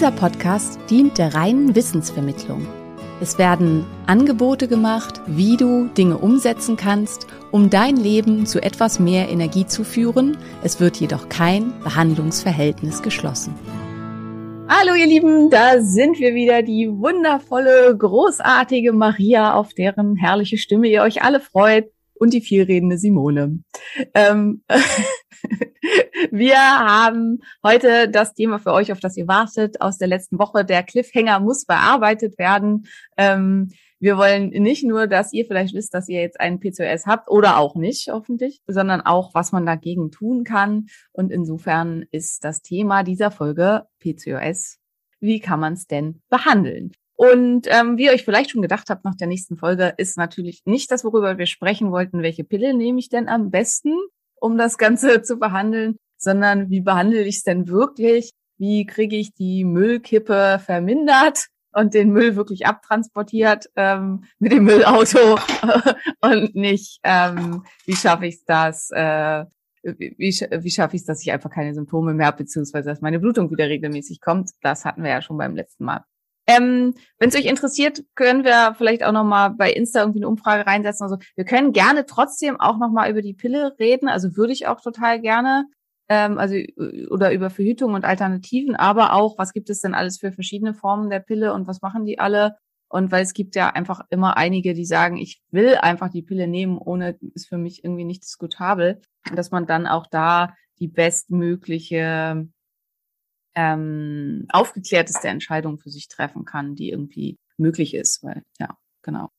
Dieser Podcast dient der reinen Wissensvermittlung. Es werden Angebote gemacht, wie du Dinge umsetzen kannst, um dein Leben zu etwas mehr Energie zu führen. Es wird jedoch kein Behandlungsverhältnis geschlossen. Hallo ihr Lieben, da sind wir wieder, die wundervolle, großartige Maria, auf deren herrliche Stimme ihr euch alle freut und die vielredende Simone. Ähm, wir haben heute das Thema für euch, auf das ihr wartet, aus der letzten Woche. Der Cliffhanger muss bearbeitet werden. Ähm, wir wollen nicht nur, dass ihr vielleicht wisst, dass ihr jetzt einen PCOS habt oder auch nicht, hoffentlich, sondern auch, was man dagegen tun kann. Und insofern ist das Thema dieser Folge PCOS. Wie kann man es denn behandeln? Und ähm, wie ihr euch vielleicht schon gedacht habt nach der nächsten Folge, ist natürlich nicht das, worüber wir sprechen wollten, welche Pille nehme ich denn am besten, um das Ganze zu behandeln, sondern wie behandle ich es denn wirklich? Wie kriege ich die Müllkippe vermindert und den Müll wirklich abtransportiert ähm, mit dem Müllauto und nicht, ähm, wie schaffe ich das, äh, wie, wie schaffe ich es, dass ich einfach keine Symptome mehr habe, beziehungsweise dass meine Blutung wieder regelmäßig kommt. Das hatten wir ja schon beim letzten Mal. Ähm, Wenn es euch interessiert, können wir vielleicht auch nochmal bei Insta irgendwie eine Umfrage reinsetzen. Also wir können gerne trotzdem auch nochmal über die Pille reden. Also würde ich auch total gerne. Ähm, also oder über Verhütung und Alternativen, aber auch, was gibt es denn alles für verschiedene Formen der Pille und was machen die alle? Und weil es gibt ja einfach immer einige, die sagen, ich will einfach die Pille nehmen, ohne ist für mich irgendwie nicht diskutabel. Dass man dann auch da die bestmögliche ähm, aufgeklärteste Entscheidung für sich treffen kann, die irgendwie möglich ist. Weil, ja, genau.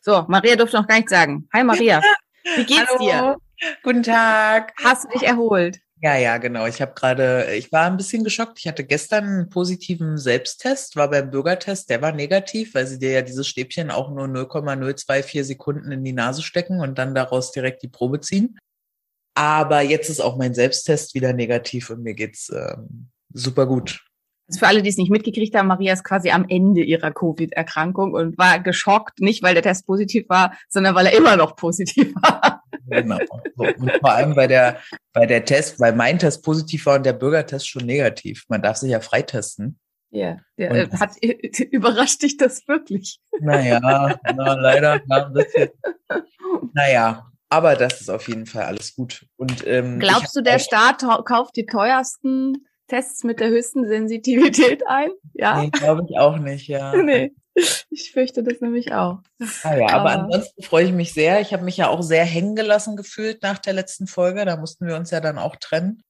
So, Maria durfte noch gar nichts sagen. Hi Maria, wie geht's Hallo. dir? Guten Tag. Hast du dich erholt? Ja, ja, genau. Ich habe gerade, ich war ein bisschen geschockt. Ich hatte gestern einen positiven Selbsttest, war beim Bürgertest, der war negativ, weil sie dir ja dieses Stäbchen auch nur 0,024 Sekunden in die Nase stecken und dann daraus direkt die Probe ziehen. Aber jetzt ist auch mein Selbsttest wieder negativ und mir geht's ähm, super gut. Also für alle, die es nicht mitgekriegt haben, Maria ist quasi am Ende ihrer Covid-Erkrankung und war geschockt, nicht weil der Test positiv war, sondern weil er immer noch positiv war. Genau. So, und vor allem bei der, bei der Test, weil mein Test positiv war und der Bürgertest schon negativ. Man darf sich ja freitesten. Ja, der, Und äh, hat, überrascht dich das wirklich? Naja, na, leider. Na, ein bisschen. Naja, aber das ist auf jeden Fall alles gut. Und, ähm, Glaubst du, der Staat kauft die teuersten Tests mit der höchsten Sensitivität ein? Ja? Nee, glaube ich auch nicht, ja. Nee. Ich fürchte das nämlich auch. Ah ja, aber Aber- ansonsten freue ich mich sehr. Ich habe mich ja auch sehr hängen gelassen gefühlt nach der letzten Folge. Da mussten wir uns ja dann auch trennen.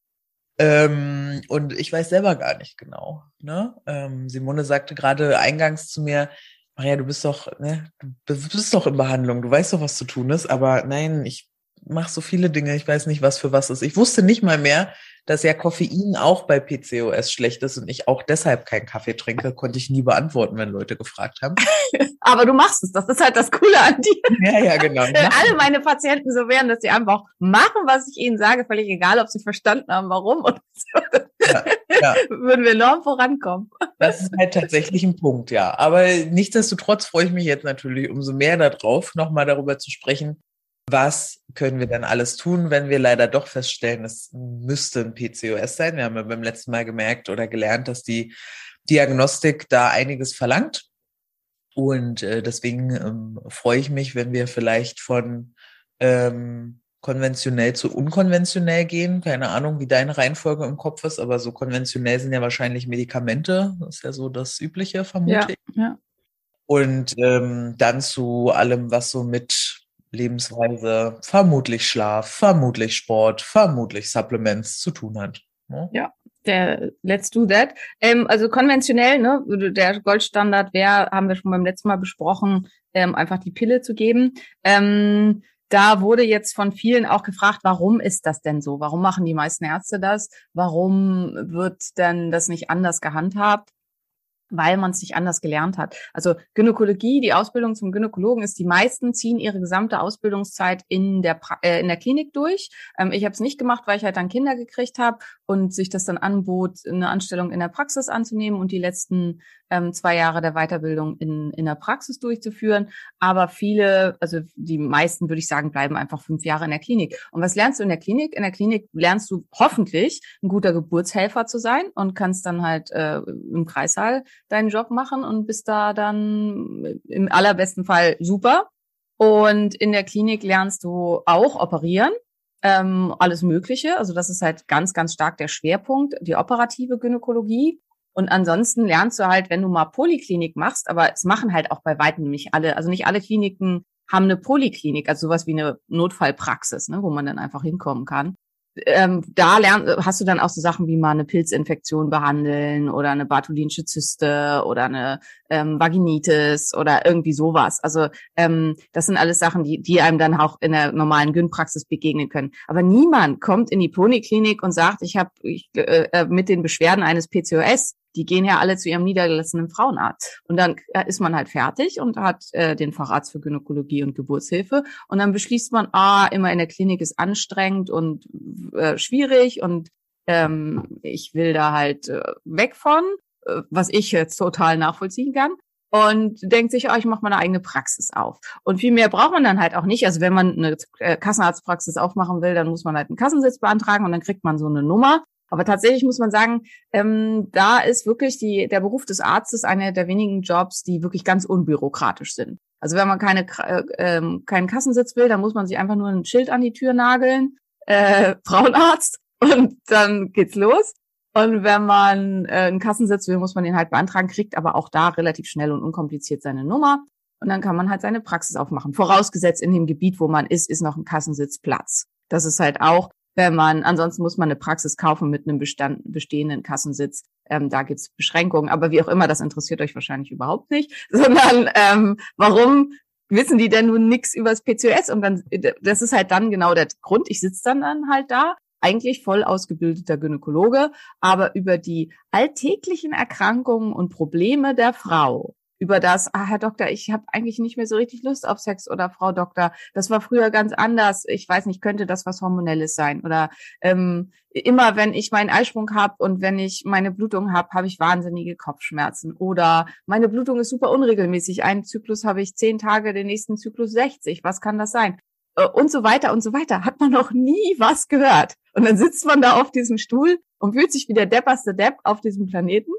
Ähm, und ich weiß selber gar nicht genau. Ne? Ähm, Simone sagte gerade eingangs zu mir, Maria, du bist doch, ne, du bist doch in Behandlung, du weißt doch, was zu tun ist, aber nein, ich mache so viele Dinge, ich weiß nicht, was für was ist. Ich wusste nicht mal mehr, dass ja Koffein auch bei PCOS schlecht ist und ich auch deshalb keinen Kaffee trinke, konnte ich nie beantworten, wenn Leute gefragt haben. Aber du machst es. Das ist halt das Coole an dir. Ja, ja, genau. Wenn alle meine Patienten so wären, dass sie einfach machen, was ich ihnen sage, völlig egal, ob sie verstanden haben, warum, und so, Ja, ja. würden wir enorm vorankommen. Das ist halt tatsächlich ein Punkt, ja. Aber nichtsdestotrotz freue ich mich jetzt natürlich umso mehr darauf, nochmal darüber zu sprechen, was können wir denn alles tun, wenn wir leider doch feststellen, es müsste ein PCOS sein. Wir haben ja beim letzten Mal gemerkt oder gelernt, dass die Diagnostik da einiges verlangt. Und äh, deswegen ähm, freue ich mich, wenn wir vielleicht von ähm, konventionell zu unkonventionell gehen. Keine Ahnung, wie deine Reihenfolge im Kopf ist, aber so konventionell sind ja wahrscheinlich Medikamente. Das ist ja so das Übliche, vermute ich. ja. Und ähm, dann zu allem, was so mit Lebensweise, vermutlich Schlaf, vermutlich Sport, vermutlich Supplements zu tun hat. Ne? der Let's Do That. Ähm, also konventionell, ne, der Goldstandard wäre, haben wir schon beim letzten Mal besprochen, ähm, einfach die Pille zu geben. Ähm, da wurde jetzt von vielen auch gefragt, warum ist das denn so? Warum machen die meisten Ärzte das? Warum wird denn das nicht anders gehandhabt? Weil man es nicht anders gelernt hat. Also Gynäkologie, die Ausbildung zum Gynäkologen ist, die meisten ziehen ihre gesamte Ausbildungszeit in der pra äh, in der Klinik durch. Ähm, ich habe es nicht gemacht, weil ich halt dann Kinder gekriegt habe und sich das dann anbot, eine Anstellung in der Praxis anzunehmen und die letzten ähm, zwei Jahre der Weiterbildung in, in der Praxis durchzuführen. Aber viele, also die meisten würde ich sagen, bleiben einfach fünf Jahre in der Klinik. Und was lernst du in der Klinik? In der Klinik lernst du hoffentlich ein guter Geburtshelfer zu sein und kannst dann halt äh, im Kreissaal deinen Job machen und bist da dann im allerbesten Fall super. Und in der Klinik lernst du auch operieren ähm, alles Mögliche. Also das ist halt ganz, ganz stark der Schwerpunkt, die operative Gynäkologie. Und ansonsten lernst du halt, wenn du mal Poliklinik machst, aber es machen halt auch bei weitem nicht alle, also nicht alle Kliniken haben eine Poliklinik, also sowas wie eine Notfallpraxis, ne, wo man dann einfach hinkommen kann ähm, da lern, hast du dann auch so Sachen wie mal eine Pilzinfektion behandeln oder eine Bartholin'sche Zyste oder eine ähm, Vaginitis oder irgendwie sowas. Also ähm, das sind alles Sachen, die, die einem dann auch in der normalen Gyn-Praxis begegnen können. Aber niemand kommt in die Poliklinik und sagt, ich habe ich, äh, äh mit den Beschwerden eines PCOS die gehen ja alle zu ihrem niedergelassenen Frauenarzt. Und dann äh, ist man halt fertig und hat äh, den Facharzt für Gynäkologie und Geburtshilfe. Und dann beschließt man, ah, immer in der Klinik ist anstrengend und äh, schwierig und ähm, ich will da halt äh, weg von, äh, was ich jetzt total nachvollziehen kann und denkt sich, oh, ich mache meine eigene Praxis auf. Und viel mehr braucht man dann halt auch nicht. Also wenn man eine äh, Kassenarztpraxis aufmachen will, dann muss man halt einen Kassensitz beantragen und dann kriegt man so eine Nummer. Aber tatsächlich muss man sagen, ähm, da ist wirklich die, der Beruf des Arztes einer der wenigen Jobs, die wirklich ganz unbürokratisch sind. Also wenn man keine, äh, ähm, keinen Kassensitz will, dann muss man sich einfach nur ein Schild an die Tür nageln, äh, Frauenarzt, und dann geht's los. Und wenn man äh, einen Kassensitz will, muss man den halt beantragen, kriegt aber auch da relativ schnell und unkompliziert seine Nummer. Und dann kann man halt seine Praxis aufmachen. Vorausgesetzt in dem Gebiet, wo man ist, ist noch ein Kassensitzplatz. Das ist halt auch wenn man, ansonsten muss man eine Praxis kaufen mit einem Bestand, bestehenden Kassensitz. Ähm, da gibt's Beschränkungen, aber wie auch immer, das interessiert euch wahrscheinlich überhaupt nicht, sondern ähm, warum wissen die denn nun nichts übers PCOS? Und dann, das ist halt dann genau der Grund. Ich sitze dann, dann halt da, eigentlich voll ausgebildeter Gynäkologe, aber über die alltäglichen Erkrankungen und Probleme der Frau über das, ah, Herr Doktor, ich habe eigentlich nicht mehr so richtig Lust auf Sex oder Frau Doktor, das war früher ganz anders. Ich weiß nicht, könnte das was Hormonelles sein? Oder ähm, immer, wenn ich meinen Eisprung habe und wenn ich meine Blutung habe, habe ich wahnsinnige Kopfschmerzen. Oder meine Blutung ist super unregelmäßig. Einen Zyklus habe ich zehn Tage, den nächsten Zyklus 60. Was kann das sein? Äh, und so weiter und so weiter. Hat man noch nie was gehört. Und dann sitzt man da auf diesem Stuhl und fühlt sich wie der depperste Depp auf diesem Planeten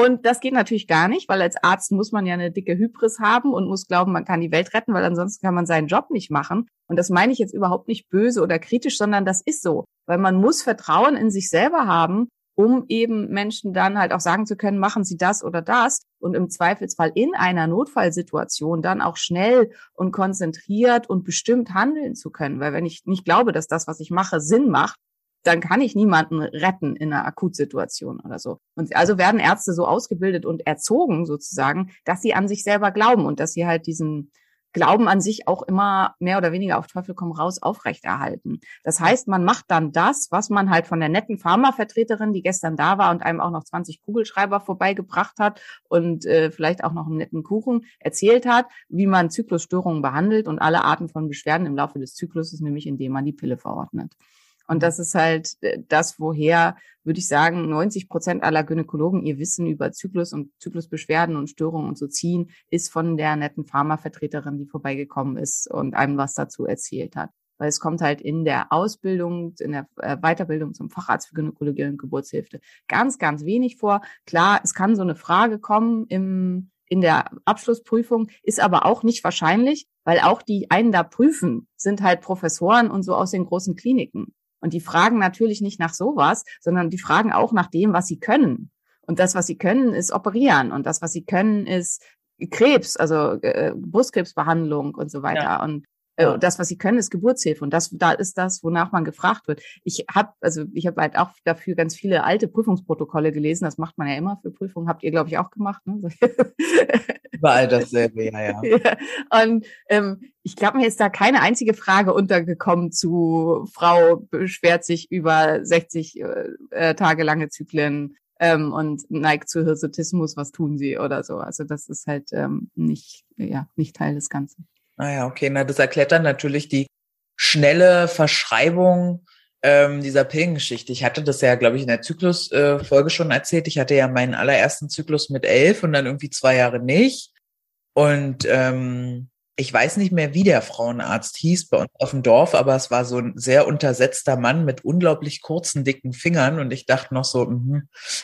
und das geht natürlich gar nicht, weil als Arzt muss man ja eine dicke Hybris haben und muss glauben, man kann die Welt retten, weil ansonsten kann man seinen Job nicht machen. Und das meine ich jetzt überhaupt nicht böse oder kritisch, sondern das ist so. Weil man muss Vertrauen in sich selber haben, um eben Menschen dann halt auch sagen zu können, machen Sie das oder das und im Zweifelsfall in einer Notfallsituation dann auch schnell und konzentriert und bestimmt handeln zu können. Weil wenn ich nicht glaube, dass das, was ich mache, Sinn macht, dann kann ich niemanden retten in einer Akutsituation oder so. Und also werden Ärzte so ausgebildet und erzogen sozusagen, dass sie an sich selber glauben und dass sie halt diesen Glauben an sich auch immer mehr oder weniger auf Teufel komm raus aufrechterhalten. Das heißt, man macht dann das, was man halt von der netten Pharmavertreterin, die gestern da war und einem auch noch 20 Kugelschreiber vorbeigebracht hat und äh, vielleicht auch noch einen netten Kuchen erzählt hat, wie man Zyklusstörungen behandelt und alle Arten von Beschwerden im Laufe des Zykluses, nämlich indem man die Pille verordnet. Und das ist halt äh, das, woher, würde ich sagen, 90 Prozent aller Gynäkologen ihr Wissen über Zyklus und Zyklusbeschwerden und Störungen und so ziehen, ist von der netten Pharmavertreterin, die vorbeigekommen ist und einem was dazu erzählt hat. Weil es kommt halt in der Ausbildung, in der äh, Weiterbildung zum Facharzt für Gynäkologie und Geburtshilfe ganz, ganz wenig vor. Klar, es kann so eine Frage kommen im, in der Abschlussprüfung, ist aber auch nicht wahrscheinlich, weil auch die einen da prüfen, sind halt Professoren und so aus den großen Kliniken. Und die fragen natürlich nicht nach sowas, sondern die fragen auch nach dem, was sie können. Und das, was sie können, ist operieren. Und das, was sie können, ist Krebs, also äh, Brustkrebsbehandlung und so weiter. Ja. Und Äh, das, was sie können, ist Geburtshilfe und das, da ist das, wonach man gefragt wird. Ich habe, also ich habe halt auch dafür ganz viele alte Prüfungsprotokolle gelesen. Das macht man ja immer für Prüfungen. Habt ihr, glaube ich, auch gemacht. Ne? Überall dasselbe, ja, ja. ja. Und ähm, ich glaube, mir ist da keine einzige Frage untergekommen zu Frau beschwert sich über 60 äh, Tage lange Zyklen ähm, und neigt zu Hirsutismus, was tun sie oder so. Also das ist halt ähm, nicht, ja, nicht Teil des Ganzen. Ah ja, okay. Na, das erklärt dann natürlich die schnelle Verschreibung ähm, dieser Pillengeschichte. Ich hatte das ja, glaube ich, in der Zyklus-Folge äh, schon erzählt. Ich hatte ja meinen allerersten Zyklus mit elf und dann irgendwie zwei Jahre nicht. Und ähm, ich weiß nicht mehr, wie der Frauenarzt hieß bei uns auf dem Dorf, aber es war so ein sehr untersetzter Mann mit unglaublich kurzen, dicken Fingern. Und ich dachte noch so, mh,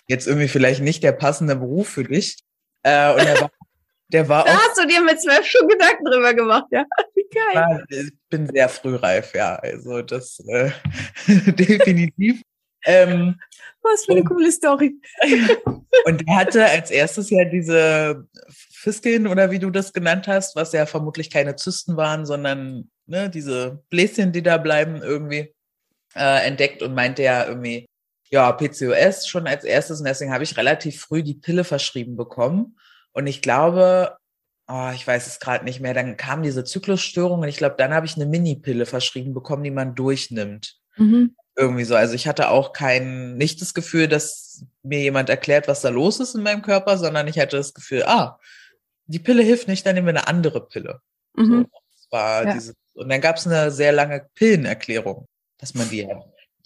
jetzt irgendwie vielleicht nicht der passende Beruf für dich. Äh, und er war der war da auch, hast du dir mit zwölf schon Gedanken drüber gemacht, ja? Wie geil. ich bin sehr frühreif, ja. Also das äh, definitiv. Ähm, Was für eine und, coole Story. und er hatte als erstes ja diese Fiskeln oder wie du das genannt hast, was ja vermutlich keine Zysten waren, sondern ne, diese Bläschen, die da bleiben, irgendwie äh, entdeckt und meinte ja irgendwie, ja, PCOS schon als erstes und deswegen habe ich relativ früh die Pille verschrieben bekommen. Und ich glaube, oh, ich weiß es gerade nicht mehr, dann kam diese Zyklusstörung und ich glaube, dann habe ich eine Mini-Pille verschrieben bekommen, die man durchnimmt. Mhm. Irgendwie so. Also ich hatte auch kein, nicht das Gefühl, dass mir jemand erklärt, was da los ist in meinem Körper, sondern ich hatte das Gefühl, ah, die Pille hilft nicht, dann nehmen wir eine andere Pille. Mhm. So, war ja. dieses, und dann gab es eine sehr lange Pillenerklärung, dass man die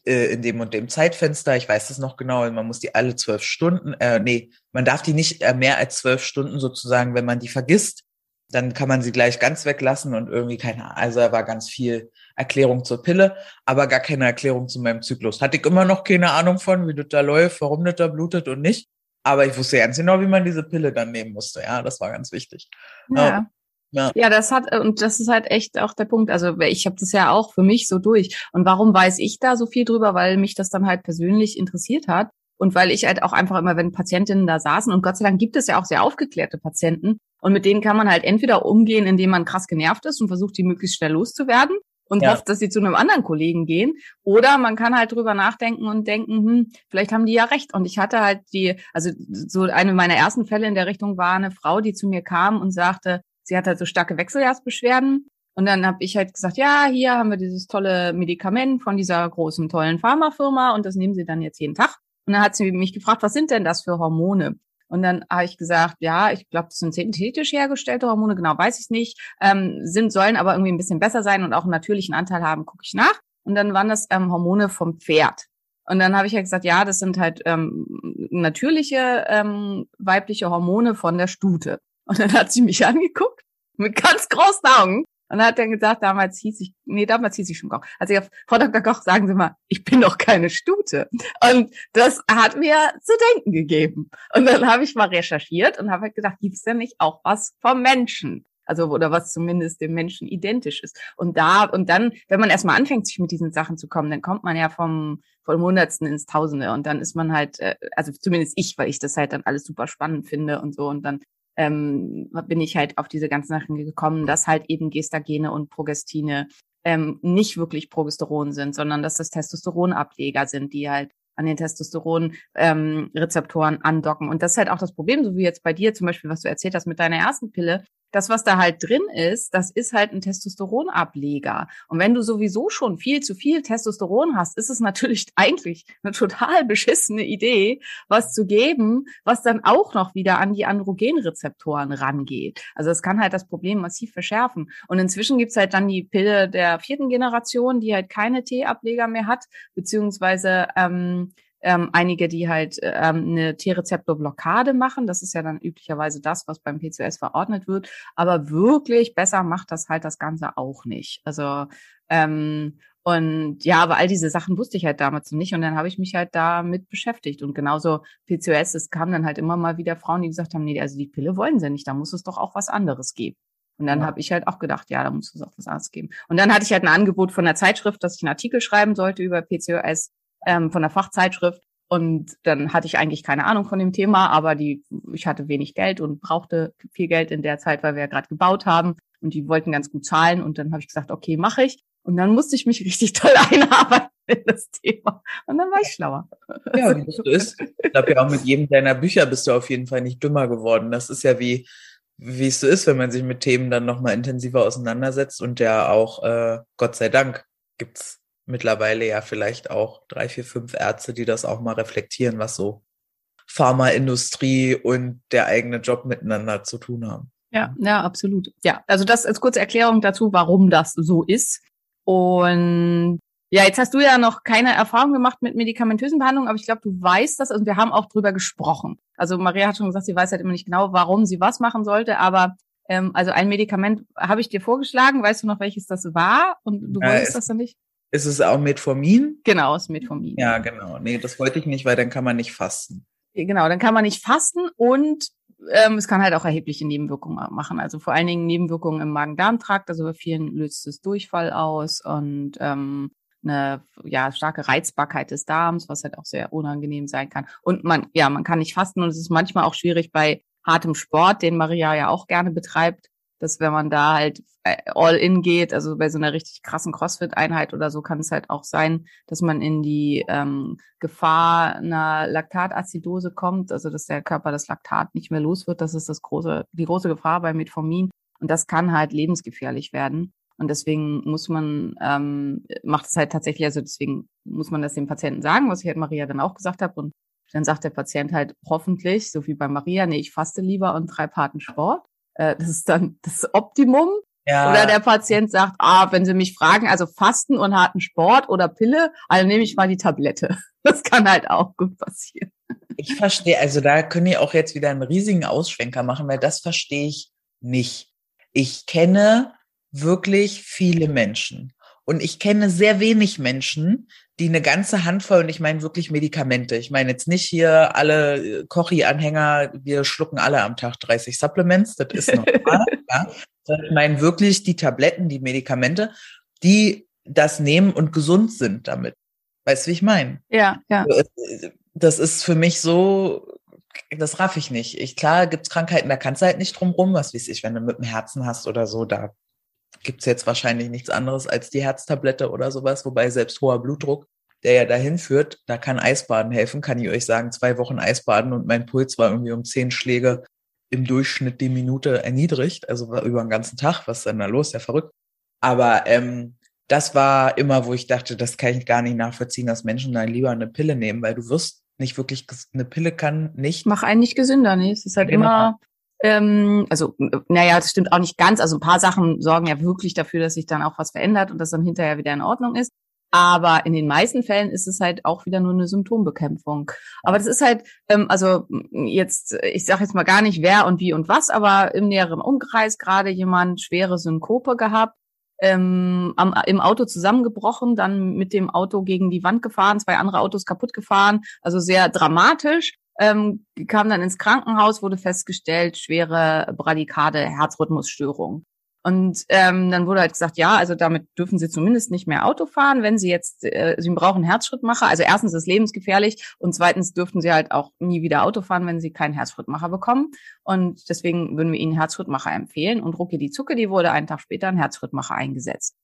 äh, in dem und dem Zeitfenster, ich weiß das noch genau, man muss die alle zwölf Stunden, äh, nee, man darf die nicht äh, mehr als zwölf Stunden sozusagen, wenn man die vergisst, dann kann man sie gleich ganz weglassen und irgendwie keine Ahnung. Also da war ganz viel Erklärung zur Pille, aber gar keine Erklärung zu meinem Zyklus. Hatte ich immer noch keine Ahnung von, wie das da läuft, warum das da blutet und nicht. Aber ich wusste ganz genau, wie man diese Pille dann nehmen musste. Ja, das war ganz wichtig. Ja. Ja. ja, das hat und das ist halt echt auch der Punkt. Also ich habe das ja auch für mich so durch. Und warum weiß ich da so viel drüber? Weil mich das dann halt persönlich interessiert hat und weil ich halt auch einfach immer, wenn Patientinnen da saßen und Gott sei Dank gibt es ja auch sehr aufgeklärte Patienten und mit denen kann man halt entweder umgehen, indem man krass genervt ist und versucht, die möglichst schnell loszuwerden und ja. hofft, dass sie zu einem anderen Kollegen gehen. Oder man kann halt drüber nachdenken und denken, hm, vielleicht haben die ja recht. Und ich hatte halt die, also so eine meiner ersten Fälle in der Richtung war eine Frau, die zu mir kam und sagte, sie hat halt so starke Wechseljahrsbeschwerden. Und dann habe ich halt gesagt, ja, hier haben wir dieses tolle Medikament von dieser großen, tollen Pharmafirma und das nehmen sie dann jetzt jeden Tag. Und dann hat sie mich gefragt, was sind denn das für Hormone? Und dann habe ich gesagt, ja, ich glaube, das sind synthetisch hergestellte Hormone, genau weiß ich nicht, ähm, sind, sollen aber irgendwie ein bisschen besser sein und auch einen natürlichen Anteil haben, gucke ich nach. Und dann waren das ähm, Hormone vom Pferd. Und dann habe ich ja halt gesagt, ja, das sind halt ähm, natürliche ähm, weibliche Hormone von der Stute. Und dann hat sie mich angeguckt mit ganz großen Augen und hat dann gesagt, damals hieß ich, nee, damals hieß ich schon Koch. Also ich, Frau Dr. Koch, sagen Sie mal, ich bin doch keine Stute. Und das hat mir zu denken gegeben. Und dann habe ich mal recherchiert und habe halt gedacht, gibt es denn nicht auch was vom Menschen? Also, oder was zumindest dem Menschen identisch ist. Und da, und dann, wenn man erstmal anfängt, sich mit diesen Sachen zu kommen, dann kommt man ja vom, vom Hundertsten ins Tausende. Und dann ist man halt, äh, also zumindest ich, weil ich das halt dann alles super spannend finde und so. Und dann ähm, bin ich halt auf diese ganzen Sachen gekommen, dass halt eben Gestagene und Progestine ähm, nicht wirklich Progesteron sind, sondern dass das Testosteronableger sind, die halt an den Testosteron-Rezeptoren ähm, andocken. Und das ist halt auch das Problem, so wie jetzt bei dir zum Beispiel, was du erzählt hast mit deiner ersten Pille, das, was da halt drin ist, das ist halt ein Testosteronableger. Und wenn du sowieso schon viel zu viel Testosteron hast, ist es natürlich eigentlich eine total beschissene Idee, was zu geben, was dann auch noch wieder an die Androgenrezeptoren rangeht. Also es kann halt das Problem massiv verschärfen. Und inzwischen gibt's halt dann die Pille der vierten Generation, die halt keine T-Ableger mehr hat, beziehungsweise ähm, ähm, einige, die halt ähm, eine T-Rezeptor-Blockade machen. Das ist ja dann üblicherweise das, was beim PCOS verordnet wird. Aber wirklich besser macht das halt das Ganze auch nicht. Also ähm, und ja, aber all diese Sachen wusste ich halt damals noch nicht. Und dann habe ich mich halt damit beschäftigt. Und genauso PCOS, es kamen dann halt immer mal wieder Frauen, die gesagt haben, nee, also die Pille wollen sie nicht, da muss es doch auch was anderes geben. Und dann ja. habe ich halt auch gedacht, ja, da muss es auch was anderes geben. Und dann hatte ich halt ein Angebot von der Zeitschrift, dass ich einen Artikel schreiben sollte über PCOS ähm, von der Fachzeitschrift. Und dann hatte ich eigentlich keine Ahnung von dem Thema, aber die, ich hatte wenig Geld und brauchte viel Geld in der Zeit, weil wir ja gerade gebaut haben. und die wollten ganz gut zahlen und dann habe ich gesagt, okay, mache ich. Und dann musste ich mich richtig toll einarbeiten in das Thema. Und dann war ich schlauer. Ja, wie das so ist. Ich glaube ja auch mit jedem deiner Bücher bist du auf jeden Fall nicht dümmer geworden. Das ist ja wie, wie es so ist, wenn man sich mit Themen dann nochmal intensiver auseinandersetzt und ja auch, äh, Gott sei Dank, gibt's mittlerweile ja vielleicht auch drei, vier, fünf Ärzte, die das auch mal reflektieren, was so Pharmaindustrie und der eigene Job miteinander zu tun haben. Ja, ja, absolut. Ja, also das als kurze Erklärung dazu, warum das so ist. Und ja, jetzt hast du ja noch keine Erfahrung gemacht mit medikamentösen Behandlungen, aber ich glaube, du weißt das und wir haben auch drüber gesprochen. Also Maria hat schon gesagt, sie weiß halt immer nicht genau, warum sie was machen sollte, aber ähm, also ein Medikament habe ich dir vorgeschlagen. Weißt du noch, welches das war? Und du wolltest äh, das dann nicht? Ist es auch Metformin? Genau, es ist Metformin. Ja, genau. Nee, das wollte ich nicht, weil dann kann man nicht fasten. Genau, dann kann man nicht fasten und ähm, es kann halt auch erhebliche Nebenwirkungen machen. Also vor allen Dingen Nebenwirkungen im Magen-Darm-Trakt. Also bei vielen löst es Durchfall aus und ähm, eine ja starke Reizbarkeit des Darms, was halt auch sehr unangenehm sein kann. Und man ja, man kann nicht fasten und es ist manchmal auch schwierig bei hartem Sport, den Maria ja auch gerne betreibt, dass wenn man da halt all in geht, also bei so einer richtig krassen Crossfit-Einheit oder so, kann es halt auch sein, dass man in die ähm, Gefahr einer Laktatazidose kommt, also dass der Körper das Laktat nicht mehr los wird. Das ist das große, die große Gefahr bei Metformin. Und das kann halt lebensgefährlich werden. Und deswegen muss man, ähm, macht es halt tatsächlich, also deswegen muss man das dem Patienten sagen, was ich halt Maria dann auch gesagt habe. Und dann sagt der Patient halt hoffentlich, so wie bei Maria, nee, ich faste lieber und treibe harten Sport. Äh, das ist dann das Optimum. Ja. Oder der Patient sagt, ah, wenn Sie mich fragen, also Fasten und harten Sport oder Pille, also nehme ich mal die Tablette. Das kann halt auch gut passieren. Ich verstehe, also da können wir auch jetzt wieder einen riesigen Ausschwenker machen, weil das verstehe ich nicht. Ich kenne wirklich viele Menschen und ich kenne sehr wenig Menschen, die eine ganze Handvoll, und ich meine wirklich Medikamente. Ich meine jetzt nicht hier alle äh, Kochi-Anhänger, wir schlucken alle am Tag 30 Supplements, das ist normal. ja. Ich meine wirklich die Tabletten, die Medikamente, die das nehmen und gesund sind damit. Weißt du, wie ich meine? Ja, ja. Das ist für mich so, das raff ich nicht. Ich, klar gibt's Krankheiten, da kannst du halt nicht drum rum, was weiß ich, wenn du mit dem Herzen hast oder so, da gibt's jetzt wahrscheinlich nichts anderes als die Herztablette oder sowas, wobei selbst hoher Blutdruck, der ja dahin führt, da kann Eisbaden helfen, kann ich euch sagen, zwei Wochen Eisbaden und mein Puls war irgendwie um zehn Schläge im Durchschnitt die Minute erniedrigt, also über den ganzen Tag, was ist denn da los, ja verrückt. Aber ähm, das war immer, wo ich dachte, das kann ich gar nicht nachvollziehen, dass Menschen dann lieber eine Pille nehmen, weil du wirst nicht wirklich, eine Pille kann nicht. Mach einen nicht gesünder, nee. Es ist halt genau. immer ähm, also, naja, das stimmt auch nicht ganz. Also ein paar Sachen sorgen ja wirklich dafür, dass sich dann auch was verändert und das dann hinterher wieder in Ordnung ist. Aber in den meisten Fällen ist es halt auch wieder nur eine Symptombekämpfung. Aber das ist halt, ähm, also jetzt, ich sage jetzt mal gar nicht wer und wie und was, aber im näheren Umkreis gerade jemand schwere Synkope gehabt, ähm, am, im Auto zusammengebrochen, dann mit dem Auto gegen die Wand gefahren, zwei andere Autos kaputt gefahren, also sehr dramatisch ähm, kam dann ins Krankenhaus, wurde festgestellt, schwere Bradykade, Herzrhythmusstörung. Und ähm, dann wurde halt gesagt, ja, also damit dürfen Sie zumindest nicht mehr Auto fahren, wenn Sie jetzt, äh, Sie brauchen Herzschrittmacher. Also erstens ist es lebensgefährlich und zweitens dürften Sie halt auch nie wieder Auto fahren, wenn Sie keinen Herzschrittmacher bekommen. Und deswegen würden wir Ihnen Herzschrittmacher empfehlen. Und Rucke die Zucke, die wurde einen Tag später ein Herzschrittmacher eingesetzt.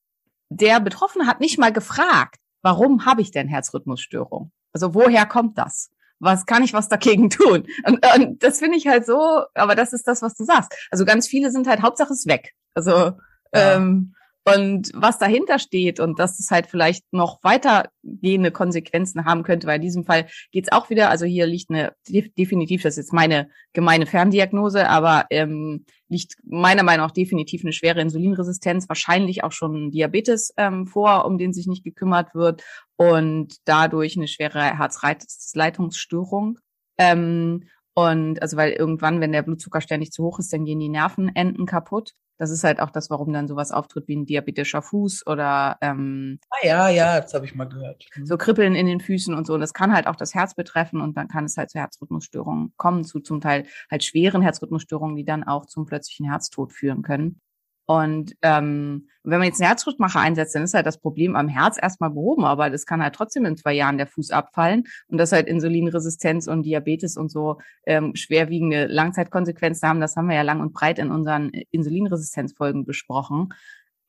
Der Betroffene hat nicht mal gefragt, warum habe ich denn Herzrhythmusstörung? Also woher kommt das? Was kann ich was dagegen tun? Und, und das finde ich halt so, aber das ist das, was du sagst. Also ganz viele sind halt, Hauptsache ist weg. Also ja. ähm, und was dahinter steht und dass es halt vielleicht noch weitergehende Konsequenzen haben könnte, weil in diesem Fall geht's auch wieder, also hier liegt eine, definitiv, das ist jetzt meine gemeine Ferndiagnose, aber ähm, liegt meiner Meinung nach definitiv eine schwere Insulinresistenz, wahrscheinlich auch schon Diabetes ähm, vor, um den sich nicht gekümmert wird und dadurch eine schwere Herzleitungsstörung. Ähm, und also weil irgendwann, wenn der Blutzucker ständig zu hoch ist, dann gehen die Nervenenden kaputt. Das ist halt auch das, warum dann sowas auftritt wie ein diabetischer Fuß oder ähm, ah, ja, ja, das habe ich mal gehört. Mhm. So Kribbeln in den Füßen und so. Und das kann halt auch das Herz betreffen und dann kann es halt zu Herzrhythmusstörungen kommen, zu zum Teil halt schweren Herzrhythmusstörungen, die dann auch zum plötzlichen Herztod führen können. Und ähm, wenn man jetzt einen Herzschrittmacher einsetzt, dann ist halt das Problem am Herz erstmal behoben, aber das kann halt trotzdem in zwei Jahren der Fuß abfallen und dass halt Insulinresistenz und Diabetes und so ähm, schwerwiegende Langzeitkonsequenzen haben, das haben wir ja lang und breit in unseren Insulinresistenzfolgen besprochen.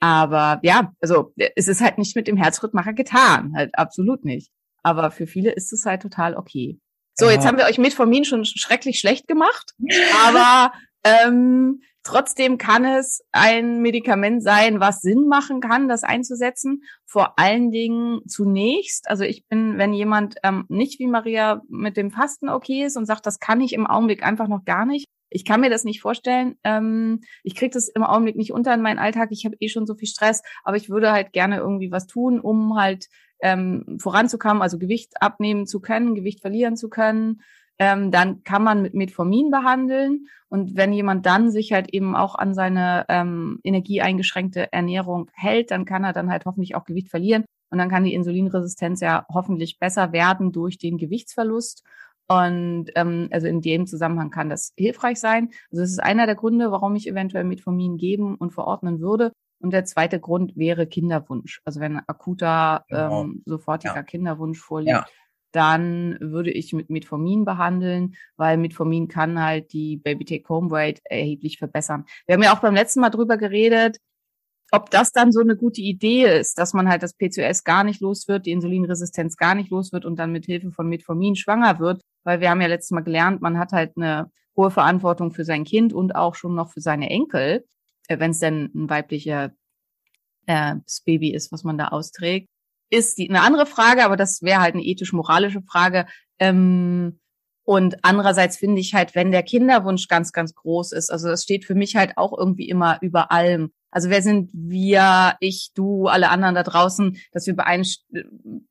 Aber ja, also es ist halt nicht mit dem Herzschrittmacher getan, halt absolut nicht. Aber für viele ist es halt total okay. So, jetzt haben wir euch Metformin schon schrecklich schlecht gemacht, aber ähm, Trotzdem kann es ein Medikament sein, was Sinn machen kann, das einzusetzen. Vor allen Dingen zunächst, also ich bin, wenn jemand ähm, nicht wie Maria mit dem Fasten okay ist und sagt, das kann ich im Augenblick einfach noch gar nicht. Ich kann mir das nicht vorstellen. Ähm, ich kriege das im Augenblick nicht unter in meinen Alltag. Ich habe eh schon so viel Stress, aber ich würde halt gerne irgendwie was tun, um halt ähm, voranzukommen, also Gewicht abnehmen zu können, Gewicht verlieren zu können ähm, dann kann man mit Metformin behandeln. Und wenn jemand dann sich halt eben auch an seine ähm, energieeingeschränkte Ernährung hält, dann kann er dann halt hoffentlich auch Gewicht verlieren. Und dann kann die Insulinresistenz ja hoffentlich besser werden durch den Gewichtsverlust. Und ähm, also in dem Zusammenhang kann das hilfreich sein. Also das ist einer der Gründe, warum ich eventuell Metformin geben und verordnen würde. Und der zweite Grund wäre Kinderwunsch. Also wenn akuter, genau. ähm, sofortiger ja. Kinderwunsch vorliegt, ja dann würde ich mit Metformin behandeln, weil Metformin kann halt die Baby Take Home Weight erheblich verbessern. Wir haben ja auch beim letzten Mal drüber geredet, ob das dann so eine gute Idee ist, dass man halt das PCOS gar nicht los wird, die Insulinresistenz gar nicht los wird und dann mit Hilfe von Metformin schwanger wird, weil wir haben ja letztes Mal gelernt, man hat halt eine hohe Verantwortung für sein Kind und auch schon noch für seine Enkel, äh, wenn es denn ein weiblicher äh, Baby ist, was man da austrägt ist die eine andere Frage, aber das wäre halt eine ethisch-moralische Frage. Ähm, und andererseits finde ich halt, wenn der Kinderwunsch ganz, ganz groß ist, also das steht für mich halt auch irgendwie immer über allem. Also wer sind wir, ich, du, alle anderen da draußen, dass wir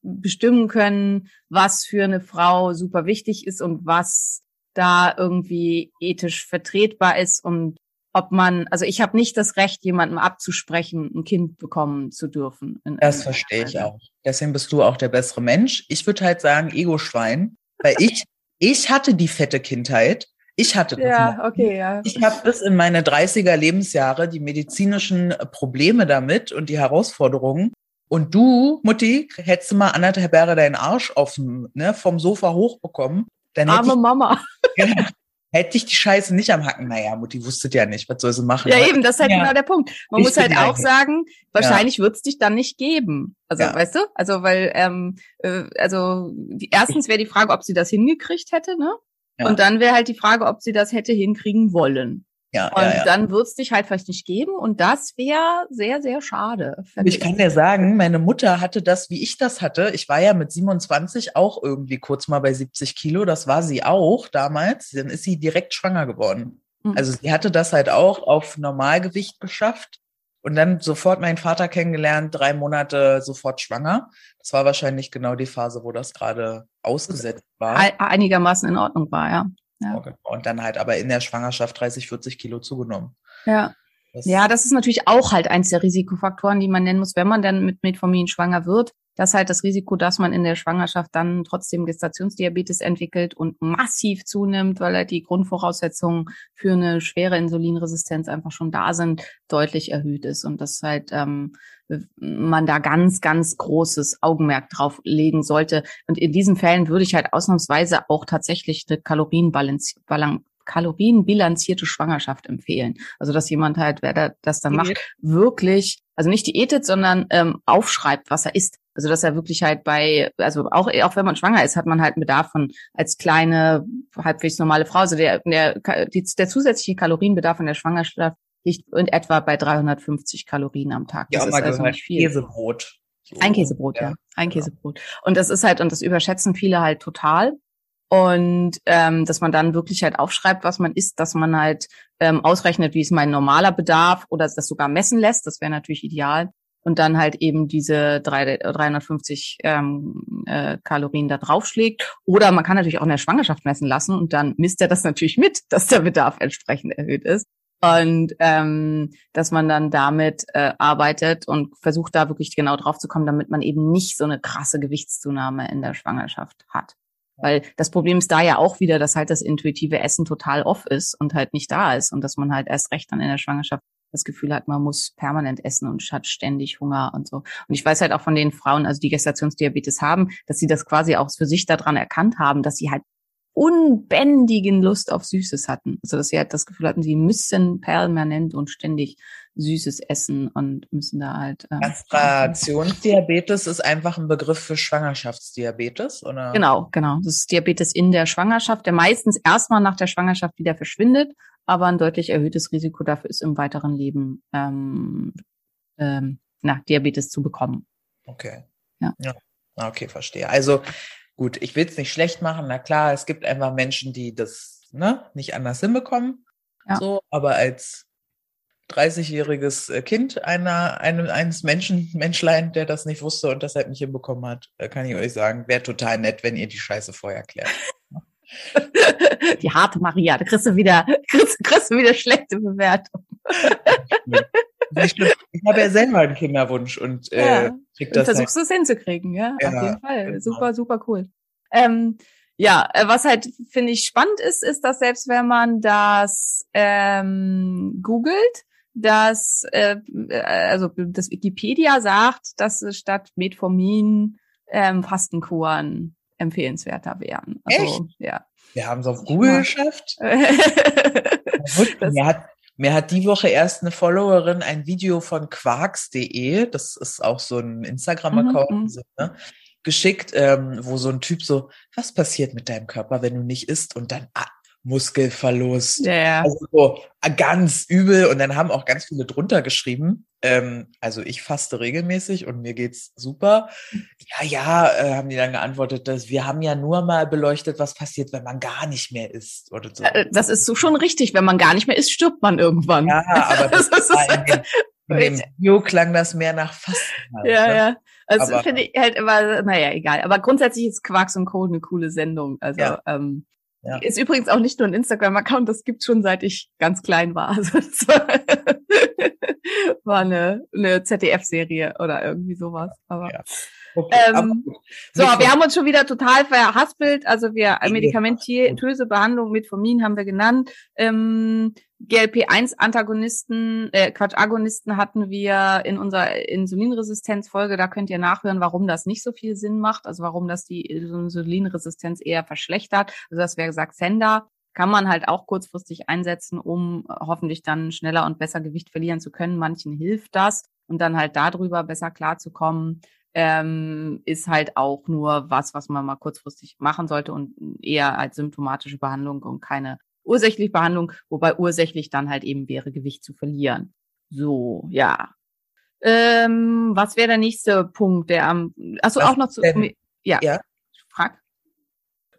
bestimmen können, was für eine Frau super wichtig ist und was da irgendwie ethisch vertretbar ist und ob man, also ich habe nicht das Recht, jemandem abzusprechen, ein Kind bekommen zu dürfen. Das verstehe ich auch. Deswegen bist du auch der bessere Mensch. Ich würde halt sagen, Ego-Schwein, weil ich, ich hatte die fette Kindheit. Ich hatte das. Ja, noch. okay, ja. Ich habe bis in meine 30er Lebensjahre die medizinischen Probleme damit und die Herausforderungen. Und du, Mutti, hättest du mal anderthalb Jahre deinen Arsch auf ne, vom Sofa hochbekommen. Dann Arme ich, Mama. Ja, hätte ich die Scheiße nicht am Hacken, naja, Mutti wusste ja nicht, was soll sie machen. Ja, eben, das ist halt ja. genau der Punkt. Man ich muss halt auch sagen, wahrscheinlich ja. wird es dich dann nicht geben. Also, ja. weißt du? Also, weil, ähm, äh, also die, erstens wäre die Frage, ob sie das hingekriegt hätte, ne? Ja. Und dann wäre halt die Frage, ob sie das hätte hinkriegen wollen. Ja, und ja, ja. dann wird es dich halt vielleicht nicht geben und das wäre sehr, sehr schade. Ich kann dir sagen, meine Mutter hatte das, wie ich das hatte. Ich war ja mit 27 auch irgendwie kurz mal bei 70 Kilo. Das war sie auch damals. Dann ist sie direkt schwanger geworden. Mhm. Also sie hatte das halt auch auf Normalgewicht geschafft und dann sofort meinen Vater kennengelernt, drei Monate sofort schwanger. Das war wahrscheinlich genau die Phase, wo das gerade ausgesetzt war. Einigermaßen in Ordnung war, ja. Ja. Und dann halt aber in der Schwangerschaft 30, 40 Kilo zugenommen. Ja. Das ja, das ist natürlich auch halt eins der Risikofaktoren, die man nennen muss, wenn man dann mit Metformin schwanger wird. Das ist halt das Risiko, dass man in der Schwangerschaft dann trotzdem Gestationsdiabetes entwickelt und massiv zunimmt, weil halt die Grundvoraussetzungen für eine schwere Insulinresistenz einfach schon da sind, deutlich erhöht ist. Und das halt ähm, man da ganz, ganz großes Augenmerk drauf legen sollte. Und in diesen Fällen würde ich halt ausnahmsweise auch tatsächlich eine Kalorienbalance, kalorienbilanzierte Schwangerschaft empfehlen. Also dass jemand halt, wer das dann macht, wirklich, also nicht diätet, sondern ähm, aufschreibt, was er isst. Also dass er wirklich halt bei, also auch, auch wenn man schwanger ist, hat man halt einen Bedarf von als kleine, halbwegs normale Frau. Also der, der, der zusätzliche Kalorienbedarf in der Schwangerschaft liegt in etwa bei 350 Kalorien am Tag. Das ja, ist also nicht viel. Käsebrot. So, ein Käsebrot, ja. ja. Ein genau. Käsebrot. Und das ist halt, und das überschätzen viele halt total. Und ähm, dass man dann wirklich halt aufschreibt, was man isst, dass man halt ähm, ausrechnet, wie ist mein normaler Bedarf oder das sogar messen lässt, das wäre natürlich ideal. Und dann halt eben diese 350 ähm, äh, Kalorien da draufschlägt. Oder man kann natürlich auch in der Schwangerschaft messen lassen und dann misst er das natürlich mit, dass der Bedarf entsprechend erhöht ist. Und ähm, dass man dann damit äh, arbeitet und versucht da wirklich genau drauf zu kommen, damit man eben nicht so eine krasse Gewichtszunahme in der Schwangerschaft hat. Weil das Problem ist da ja auch wieder, dass halt das intuitive Essen total off ist und halt nicht da ist und dass man halt erst recht dann in der Schwangerschaft das Gefühl hat, man muss permanent essen und hat ständig Hunger und so. Und ich weiß halt auch von den Frauen, also die Gestationsdiabetes haben, dass sie das quasi auch für sich daran erkannt haben, dass sie halt unbändigen Lust auf Süßes hatten. Also dass sie halt das Gefühl hatten, sie müssen permanent und ständig Süßes essen und müssen da halt. Ähm, Kastrationsdiabetes ist einfach ein Begriff für Schwangerschaftsdiabetes, oder? Genau, genau. Das ist Diabetes in der Schwangerschaft, der meistens erstmal nach der Schwangerschaft wieder verschwindet, aber ein deutlich erhöhtes Risiko dafür ist im weiteren Leben ähm, ähm, na, Diabetes zu bekommen. Okay. Ja. ja. Okay, verstehe. Also gut, ich will es nicht schlecht machen. Na klar, es gibt einfach Menschen, die das ne, nicht anders hinbekommen. Ja. So, aber als 30-jähriges äh, Kind einer, einem, eines Menschen, Menschlein, der das nicht wusste und deshalb nicht hinbekommen hat, äh, kann ich euch sagen, wäre total nett, wenn ihr die Scheiße vorher klärt. Die harte Maria, da kriegst du wieder, kriegst, kriegst du wieder schlechte Bewertung. Ich, habe ja selber einen Kinderwunsch und, äh, krieg das. Und versuchst halt. es hinzukriegen, ja, ja, auf jeden Fall. Genau. Super, super cool. Ähm, ja, äh, was halt, finde ich, spannend ist, ist, dass selbst wenn man das ähm, googelt, dass äh, also das Wikipedia sagt, dass statt Metformin ähm, Fastenkuren empfehlenswerter wären. Also, Echt? Ja. Wir haben es auf Google geschafft. mir, hat, mir hat die Woche erst eine Followerin ein Video von quarks.de, das ist auch so ein Instagram-Account, mhm, mhm. ne, geschickt, ähm, wo so ein Typ so, was passiert mit deinem Körper, wenn du nicht isst? Und dann, ah, Muskelverlust. Ja, ja. Also so äh, ganz übel. Und dann haben auch ganz viele drunter geschrieben. Ähm, also ich faste regelmäßig und mir geht's super. Ja, ja, äh, haben die dann geantwortet, dass wir haben ja nur mal beleuchtet, was passiert, wenn man gar nicht mehr isst oder so. Äh, das ist so schon richtig. Wenn man gar nicht mehr isst, stirbt man irgendwann. Ja, aber das, das ist in dem, in dem Bio klang das mehr nach Fasten. Halt, ja, ne? ja. Also finde ich halt immer, naja, egal. Aber grundsätzlich ist Quarks und Code eine coole Sendung. Also ja. ähm, ja. Ist übrigens auch nicht nur ein Instagram-Account, das gibt schon seit ich ganz klein war. Also das war, war eine, eine ZDF-Serie oder irgendwie sowas. Aber ja. Okay, ähm, so, wir haben uns schon wieder total verhaspelt. Also wir medikamentöse Behandlung mit Formin haben wir genannt. Ähm, GLP-1-Antagonisten, äh, Quatsch, Agonisten hatten wir in unserer Insulinresistenz-Folge. Da könnt ihr nachhören, warum das nicht so viel Sinn macht. Also warum das die Insulinresistenz eher verschlechtert. Also das wäre gesagt, Sender kann man halt auch kurzfristig einsetzen, um hoffentlich dann schneller und besser Gewicht verlieren zu können. Manchen hilft das und dann halt darüber besser klarzukommen ähm, ist halt auch nur was, was man mal kurzfristig machen sollte und eher als symptomatische Behandlung und keine ursächliche Behandlung, wobei ursächlich dann halt eben wäre, Gewicht zu verlieren. So, ja. Ähm, was wäre der nächste Punkt, der am, achso, auch noch zu, ja. ja. Frag.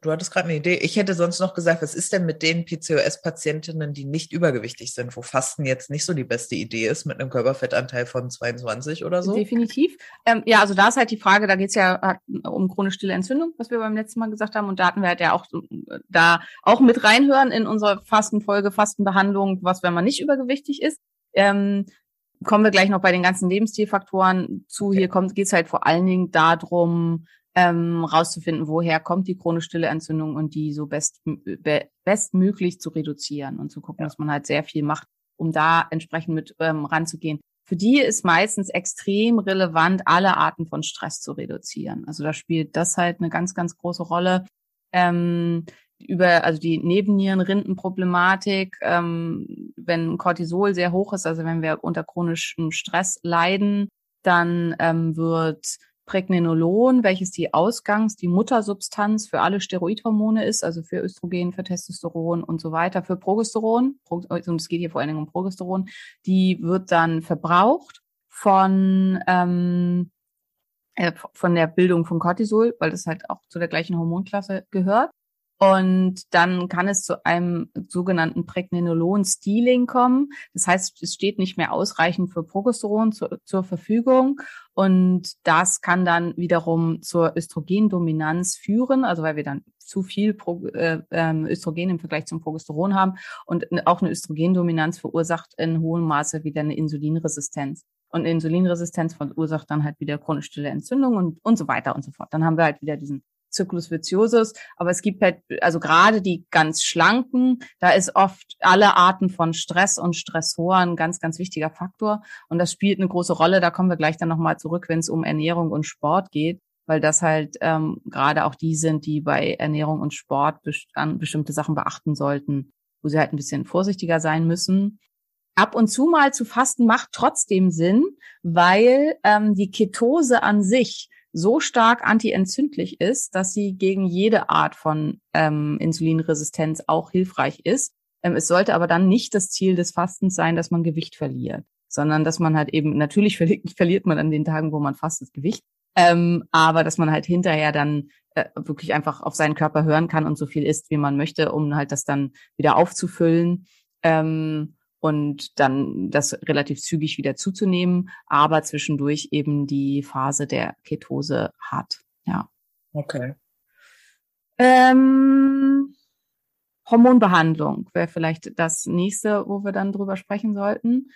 Du hattest gerade eine Idee. Ich hätte sonst noch gesagt, was ist denn mit den PCOS-Patientinnen, die nicht übergewichtig sind, wo Fasten jetzt nicht so die beste Idee ist, mit einem Körperfettanteil von 22 oder so? Definitiv. Ähm, ja, also da ist halt die Frage, da geht es ja um chronisch stille Entzündung, was wir beim letzten Mal gesagt haben. Und da hatten wir halt ja auch da auch mit reinhören in unsere Fastenfolge, Fastenbehandlung, was, wenn man nicht übergewichtig ist. Ähm, kommen wir gleich noch bei den ganzen Lebensstilfaktoren zu. Okay. Hier kommt geht es halt vor allen Dingen darum, ähm, rauszufinden, woher kommt die chronisch stille Entzündung und die so best, be, bestmöglich zu reduzieren und zu gucken, ja. dass man halt sehr viel macht, um da entsprechend mit ähm, ranzugehen. Für die ist meistens extrem relevant, alle Arten von Stress zu reduzieren. Also da spielt das halt eine ganz, ganz große Rolle. Ähm, über also die Nebennierenrindenproblematik, ähm, wenn Cortisol sehr hoch ist, also wenn wir unter chronischem Stress leiden, dann ähm, wird Pregnenolon, welches die Ausgangs-, die Muttersubstanz für alle Steroidhormone ist, also für Östrogen, für Testosteron und so weiter, für Progesteron, also es geht hier vor allen Dingen um Progesteron, die wird dann verbraucht von, ähm, äh, von der Bildung von Cortisol, weil das halt auch zu der gleichen Hormonklasse gehört. Und dann kann es zu einem sogenannten Pregnenolon-Stealing kommen. Das heißt, es steht nicht mehr ausreichend für Progesteron zu, zur Verfügung. Und das kann dann wiederum zur Östrogendominanz führen, also weil wir dann zu viel Pro, äh, ähm, Östrogen im Vergleich zum Progesteron haben. Und auch eine Östrogendominanz verursacht in hohem Maße wieder eine Insulinresistenz. Und Insulinresistenz verursacht dann halt wieder chronisch stille Entzündung und, und so weiter und so fort. Dann haben wir halt wieder diesen Zyklus viciosus, aber es gibt halt, also gerade die ganz schlanken, da ist oft alle Arten von Stress und Stressoren ein ganz, ganz wichtiger Faktor und das spielt eine große Rolle. Da kommen wir gleich dann nochmal zurück, wenn es um Ernährung und Sport geht, weil das halt ähm, gerade auch die sind, die bei Ernährung und Sport best an bestimmte Sachen beachten sollten, wo sie halt ein bisschen vorsichtiger sein müssen. Ab und zu mal zu fasten macht trotzdem Sinn, weil ähm, die Ketose an sich so stark antientzündlich ist, dass sie gegen jede Art von ähm, Insulinresistenz auch hilfreich ist. Ähm, es sollte aber dann nicht das Ziel des Fastens sein, dass man Gewicht verliert, sondern dass man halt eben, natürlich verliert, verliert man an den Tagen, wo man fastet, Gewicht, ähm, aber dass man halt hinterher dann äh, wirklich einfach auf seinen Körper hören kann und so viel isst, wie man möchte, um halt das dann wieder aufzufüllen. Ähm, und dann das relativ zügig wieder zuzunehmen, aber zwischendurch eben die Phase der Ketose hat. Ja. Okay. Ähm, Hormonbehandlung wäre vielleicht das nächste, wo wir dann drüber sprechen sollten.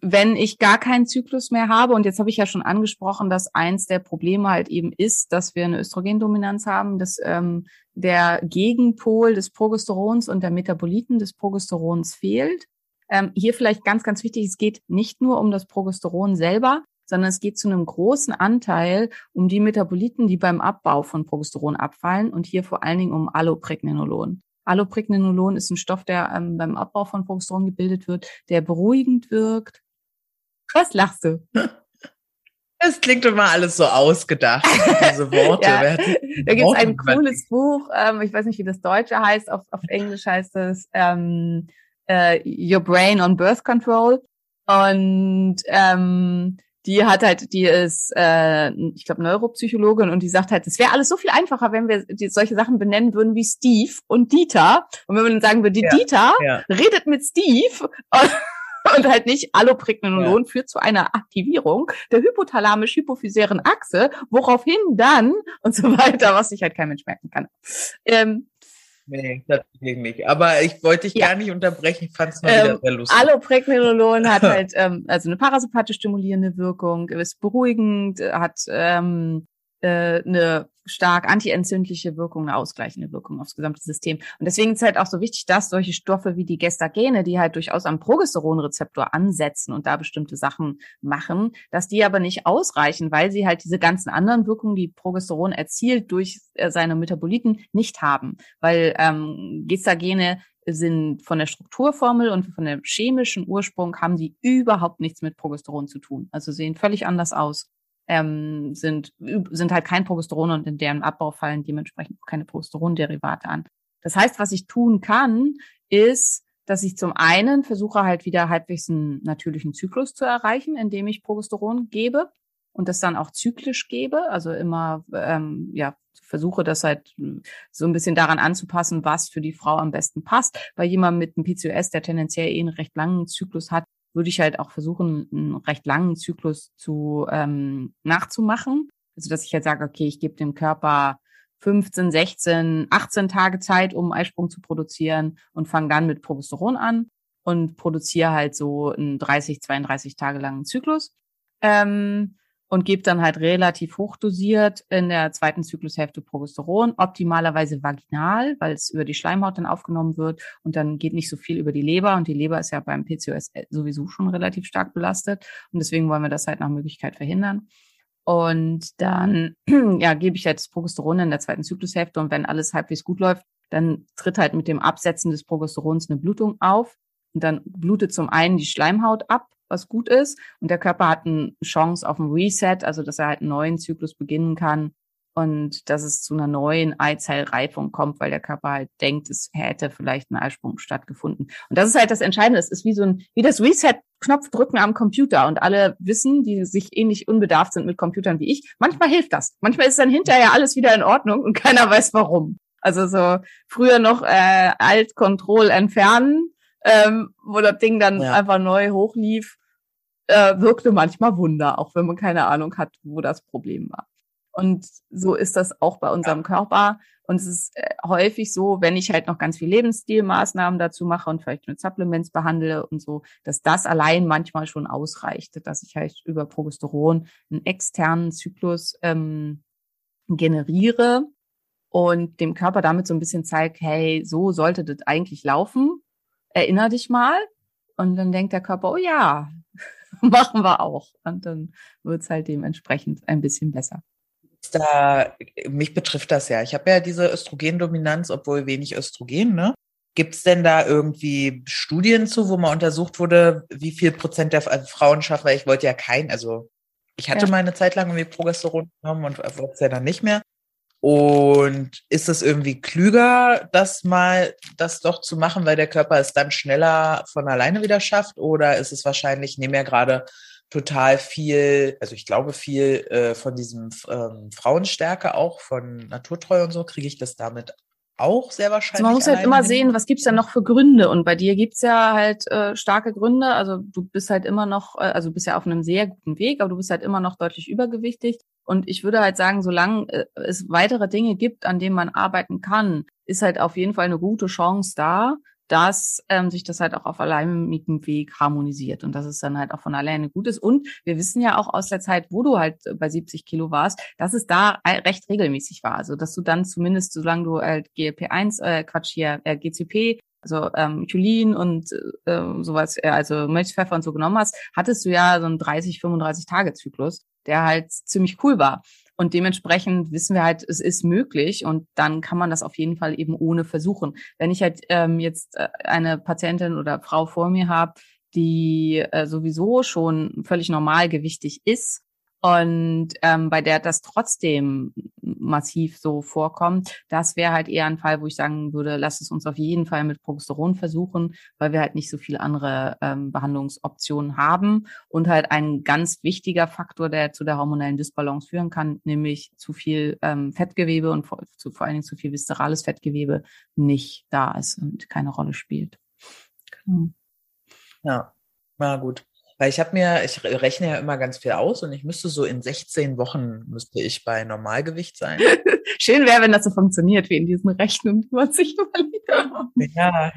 Wenn ich gar keinen Zyklus mehr habe, und jetzt habe ich ja schon angesprochen, dass eins der Probleme halt eben ist, dass wir eine Östrogendominanz haben, dass ähm, der Gegenpol des Progesterons und der Metaboliten des Progesterons fehlt. Ähm, hier vielleicht ganz, ganz wichtig, es geht nicht nur um das Progesteron selber, sondern es geht zu einem großen Anteil um die Metaboliten, die beim Abbau von Progesteron abfallen und hier vor allen Dingen um Allopregnenolon. Allopregnenolon ist ein Stoff, der ähm, beim Abbau von Progesteron gebildet wird, der beruhigend wirkt. Was lachst du? Es klingt immer alles so ausgedacht, diese Worte. ja, da gibt es ein cooles Buch, ähm, ich weiß nicht, wie das Deutsche heißt, auf, auf Englisch heißt es ähm, äh, Your Brain on Birth Control. Und ähm, die hat halt, die ist, äh, ich glaube, Neuropsychologin und die sagt halt, es wäre alles so viel einfacher, wenn wir die, solche Sachen benennen würden wie Steve und Dieter. Und wenn man dann sagen würde, ja, Dieter ja. redet mit Steve und, und halt nicht Allopregnenolon ja. führt zu einer Aktivierung der hypothalamisch-hypophysären Achse, woraufhin dann und so weiter, was sich halt kein Mensch merken kann. Ähm, Nee, tatsächlich nicht. Aber ich wollte dich ja. gar nicht unterbrechen, ich fand es mal ähm, wieder sehr lustig. Allopregnenolon hat halt ähm, also eine parasympathisch stimulierende Wirkung, ist beruhigend, hat ähm, äh, eine stark antientzündliche Wirkung, eine ausgleichende Wirkung aufs gesamte System. Und deswegen ist halt auch so wichtig, dass solche Stoffe wie die Gestagene, die halt durchaus am Progesteronrezeptor ansetzen und da bestimmte Sachen machen, dass die aber nicht ausreichen, weil sie halt diese ganzen anderen Wirkungen, die Progesteron erzielt durch äh, seine Metaboliten, nicht haben. Weil ähm, Gestagene sind von der Strukturformel und von dem chemischen Ursprung haben die überhaupt nichts mit Progesteron zu tun. Also sehen völlig anders aus ähm, sind, sind halt kein Progesteron und in deren Abbau fallen dementsprechend keine Progesteronderivate an. Das heißt, was ich tun kann, ist, dass ich zum einen versuche halt wieder halbwegs einen natürlichen Zyklus zu erreichen, indem ich Progesteron gebe und das dann auch zyklisch gebe, also immer ähm, ja versuche das halt so ein bisschen daran anzupassen, was für die Frau am besten passt. Bei jemandem mit einem PCOS, der tendenziell eh einen recht langen Zyklus hat, würde ich halt auch versuchen, einen recht langen Zyklus zu ähm, nachzumachen. Also dass ich halt sage, okay, ich gebe dem Körper 15, 16, 18 Tage Zeit, um Eisprung zu produzieren und fange dann mit Progesteron an und produziere halt so einen 30, 32 Tage langen Zyklus. Ähm, und gebe dann halt relativ hochdosiert in der zweiten Zyklushälfte Progesteron, optimalerweise vaginal, weil es über die Schleimhaut dann aufgenommen wird und dann geht nicht so viel über die Leber und die Leber ist ja beim PCOS sowieso schon relativ stark belastet und deswegen wollen wir das halt nach Möglichkeit verhindern. Und dann ja, gebe ich halt das Progesteron in der zweiten Zyklushälfte und wenn alles halbwegs gut läuft, dann tritt halt mit dem Absetzen des Progesterons eine Blutung auf und dann blutet zum einen die Schleimhaut ab was gut ist. Und der Körper hat eine Chance auf ein Reset, also dass er halt einen neuen Zyklus beginnen kann und dass es zu einer neuen Eizellreifung kommt, weil der Körper halt denkt, es hätte vielleicht ein Eisprung stattgefunden. Und das ist halt das Entscheidende. Es ist wie so ein, wie das Reset-Knopf drücken am Computer. Und alle wissen, die sich ähnlich unbedarft sind mit Computern wie ich, manchmal hilft das. Manchmal ist dann hinterher alles wieder in Ordnung und keiner weiß warum. Also so früher noch äh, Alt-Control entfernen, ähm, wo das Ding dann ja. einfach neu hochlief äh, wirkte manchmal Wunder, auch wenn man keine Ahnung hat, wo das Problem war. Und so ist das auch bei unserem Körper. Und es ist äh, häufig so, wenn ich halt noch ganz viel Lebensstilmaßnahmen dazu mache und vielleicht mit Supplements behandle und so, dass das allein manchmal schon ausreicht, dass ich halt über Progesteron einen externen Zyklus ähm, generiere und dem Körper damit so ein bisschen zeige, hey, so sollte das eigentlich laufen. Erinner dich mal. Und dann denkt der Körper, oh ja, machen wir auch. Und dann wird's halt dementsprechend ein bisschen besser. Da, mich betrifft das ja. Ich habe ja diese Östrogendominanz, obwohl wenig Östrogen, ne? Gibt es denn da irgendwie Studien zu, wo mal untersucht wurde, wie viel Prozent der also Frauen schaffen? Weil ich wollte ja kein, also ich hatte Ja. mal eine Zeit lang irgendwie Progesteron genommen und wollte es ja dann nicht mehr. Und ist es irgendwie klüger, das mal, das doch zu machen, weil der Körper es dann schneller von alleine wieder schafft? Oder ist es wahrscheinlich, nehmen ja gerade total viel, also ich glaube viel äh, von diesem ähm, Frauenstärke auch, von Naturtreu und so, kriege ich das damit auch sehr wahrscheinlich. Also man muss halt immer hin? sehen, was gibt's denn noch für Gründe? Und bei dir gibt's ja halt äh, starke Gründe. Also du bist halt immer noch, äh, also du bist ja auf einem sehr guten Weg, aber du bist halt immer noch deutlich übergewichtig. Und ich würde halt sagen, solange äh, es weitere Dinge gibt, an denen man arbeiten kann, ist halt auf jeden Fall eine gute Chance da, dass ähm, sich das halt auch auf alleinigem Weg harmonisiert und dass es dann halt auch von alleine gut ist. Und wir wissen ja auch aus der Zeit, wo du halt bei 70 Kilo warst, dass es da äh, recht regelmäßig war. Also dass du dann zumindest, solange du halt GLP-1, äh, Quatsch hier, äh, GCP, also ähm, Cholin und äh, sowas, äh, also Milchpfeffer und so genommen hast, hattest du ja so einen 30, 35 Tage Zyklus, der halt ziemlich cool war. Und dementsprechend wissen wir halt, es ist möglich und dann kann man das auf jeden Fall eben ohne versuchen. Wenn ich halt ähm, jetzt äh, eine Patientin oder Frau vor mir habe, die äh, sowieso schon völlig normalgewichtig ist und ähm, bei der das trotzdem massiv so vorkommt, das wäre halt eher ein Fall, wo ich sagen würde, lass es uns auf jeden Fall mit Progesteron versuchen, weil wir halt nicht so viele andere ähm, Behandlungsoptionen haben und halt ein ganz wichtiger Faktor, der zu der hormonellen Dysbalance führen kann, nämlich zu viel ähm, Fettgewebe und vor, zu, vor allen Dingen zu viel viszerales Fettgewebe nicht da ist und keine Rolle spielt. Genau. Ja, na gut. Weil ich habe mir, ich rechne ja immer ganz viel aus und ich müsste so in 16 Wochen müsste ich bei Normalgewicht sein. Schön wäre, wenn das so funktioniert wie in diesen Rechnungen, die man sich überlegt. Ja,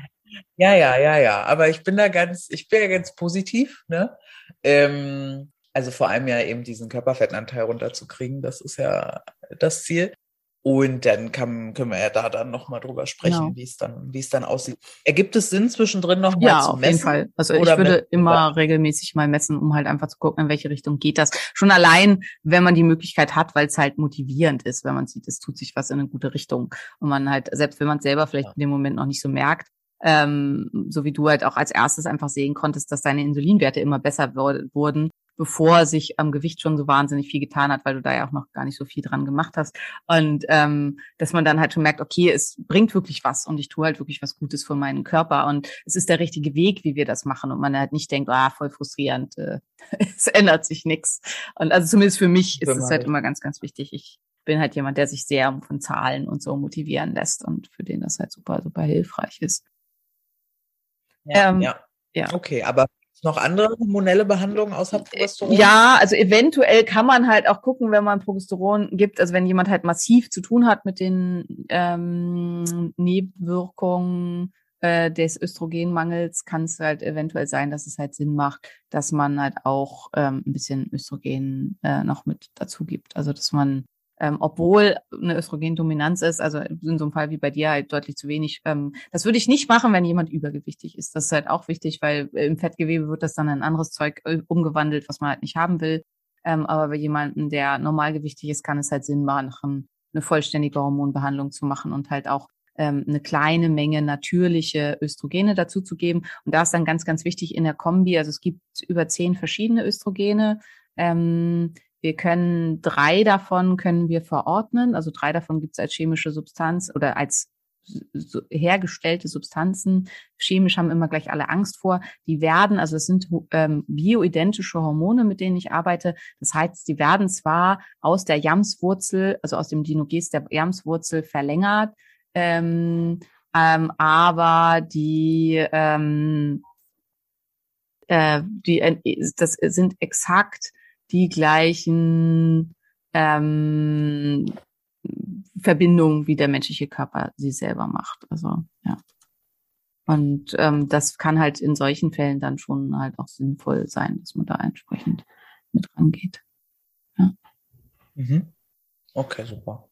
ja, ja, ja, ja. Aber ich bin da ganz, ich bin ja ganz positiv, ne? Ähm, also vor allem ja eben diesen Körperfettanteil runterzukriegen, das ist ja das Ziel. Und dann kann, können wir ja da dann nochmal drüber sprechen, Genau. wie es dann, wie es dann aussieht. Ergibt es Sinn, zwischendrin nochmal Ja, zu auf messen? jeden Fall. Also ich Oder würde mit- immer regelmäßig mal messen, um halt einfach zu gucken, in welche Richtung geht das. Schon allein, wenn man die Möglichkeit hat, weil es halt motivierend ist, wenn man sieht, es tut sich was in eine gute Richtung. Und man halt, selbst wenn man es selber vielleicht Ja. in dem Moment noch nicht so merkt, ähm, so wie du halt auch als erstes einfach sehen konntest, dass deine Insulinwerte immer besser wur- wurden, bevor sich am Gewicht schon so wahnsinnig viel getan hat, weil du da ja auch noch gar nicht so viel dran gemacht hast. Und ähm, dass man dann halt schon merkt, okay, es bringt wirklich was und ich tue halt wirklich was Gutes für meinen Körper und es ist der richtige Weg, wie wir das machen und man halt nicht denkt, ah, voll frustrierend, äh, es ändert sich nichts. Und also zumindest für mich ist es halt immer ganz, ganz wichtig. Ich bin halt jemand, der sich sehr von Zahlen und so motivieren lässt und für den das halt super, super hilfreich ist. Ja, Ähm, ja. ja. Okay, aber noch andere hormonelle Behandlungen außer Progesteron? Ja, also eventuell kann man halt auch gucken, wenn man Progesteron gibt, also wenn jemand halt massiv zu tun hat mit den ähm, Nebenwirkungen äh, des Östrogenmangels, kann es halt eventuell sein, dass es halt Sinn macht, dass man halt auch ähm, ein bisschen Östrogen äh, noch mit dazu gibt. Also dass man ähm, obwohl eine Östrogendominanz ist, also in so einem Fall wie bei dir halt deutlich zu wenig. Ähm, das würde ich nicht machen, wenn jemand übergewichtig ist. Das ist halt auch wichtig, weil im Fettgewebe wird das dann in anderes Zeug äh, umgewandelt, was man halt nicht haben will. Ähm, aber bei jemandem, der normalgewichtig ist, kann es halt Sinn machen, eine vollständige Hormonbehandlung zu machen und halt auch ähm, eine kleine Menge natürliche Östrogene dazu zu geben. Und da ist dann ganz, ganz wichtig in der Kombi, also es gibt über zehn verschiedene Östrogene. Ähm, wir können drei davon können wir verordnen. Also drei davon gibt es als chemische Substanz oder als hergestellte Substanzen. Chemisch haben immer gleich alle Angst vor. Die werden, also es sind ähm, bioidentische Hormone, mit denen ich arbeite. Das heißt, die werden zwar aus der Jamswurzel, also aus dem Dinoges der Jamswurzel verlängert, ähm, ähm, aber die ähm, äh, die äh, das sind exakt die gleichen ähm, Verbindungen, wie der menschliche Körper sie selber macht. Also ja. Und ähm, das kann halt in solchen Fällen dann schon halt auch sinnvoll sein, dass man da entsprechend mit rangeht. Mhm. Okay, super.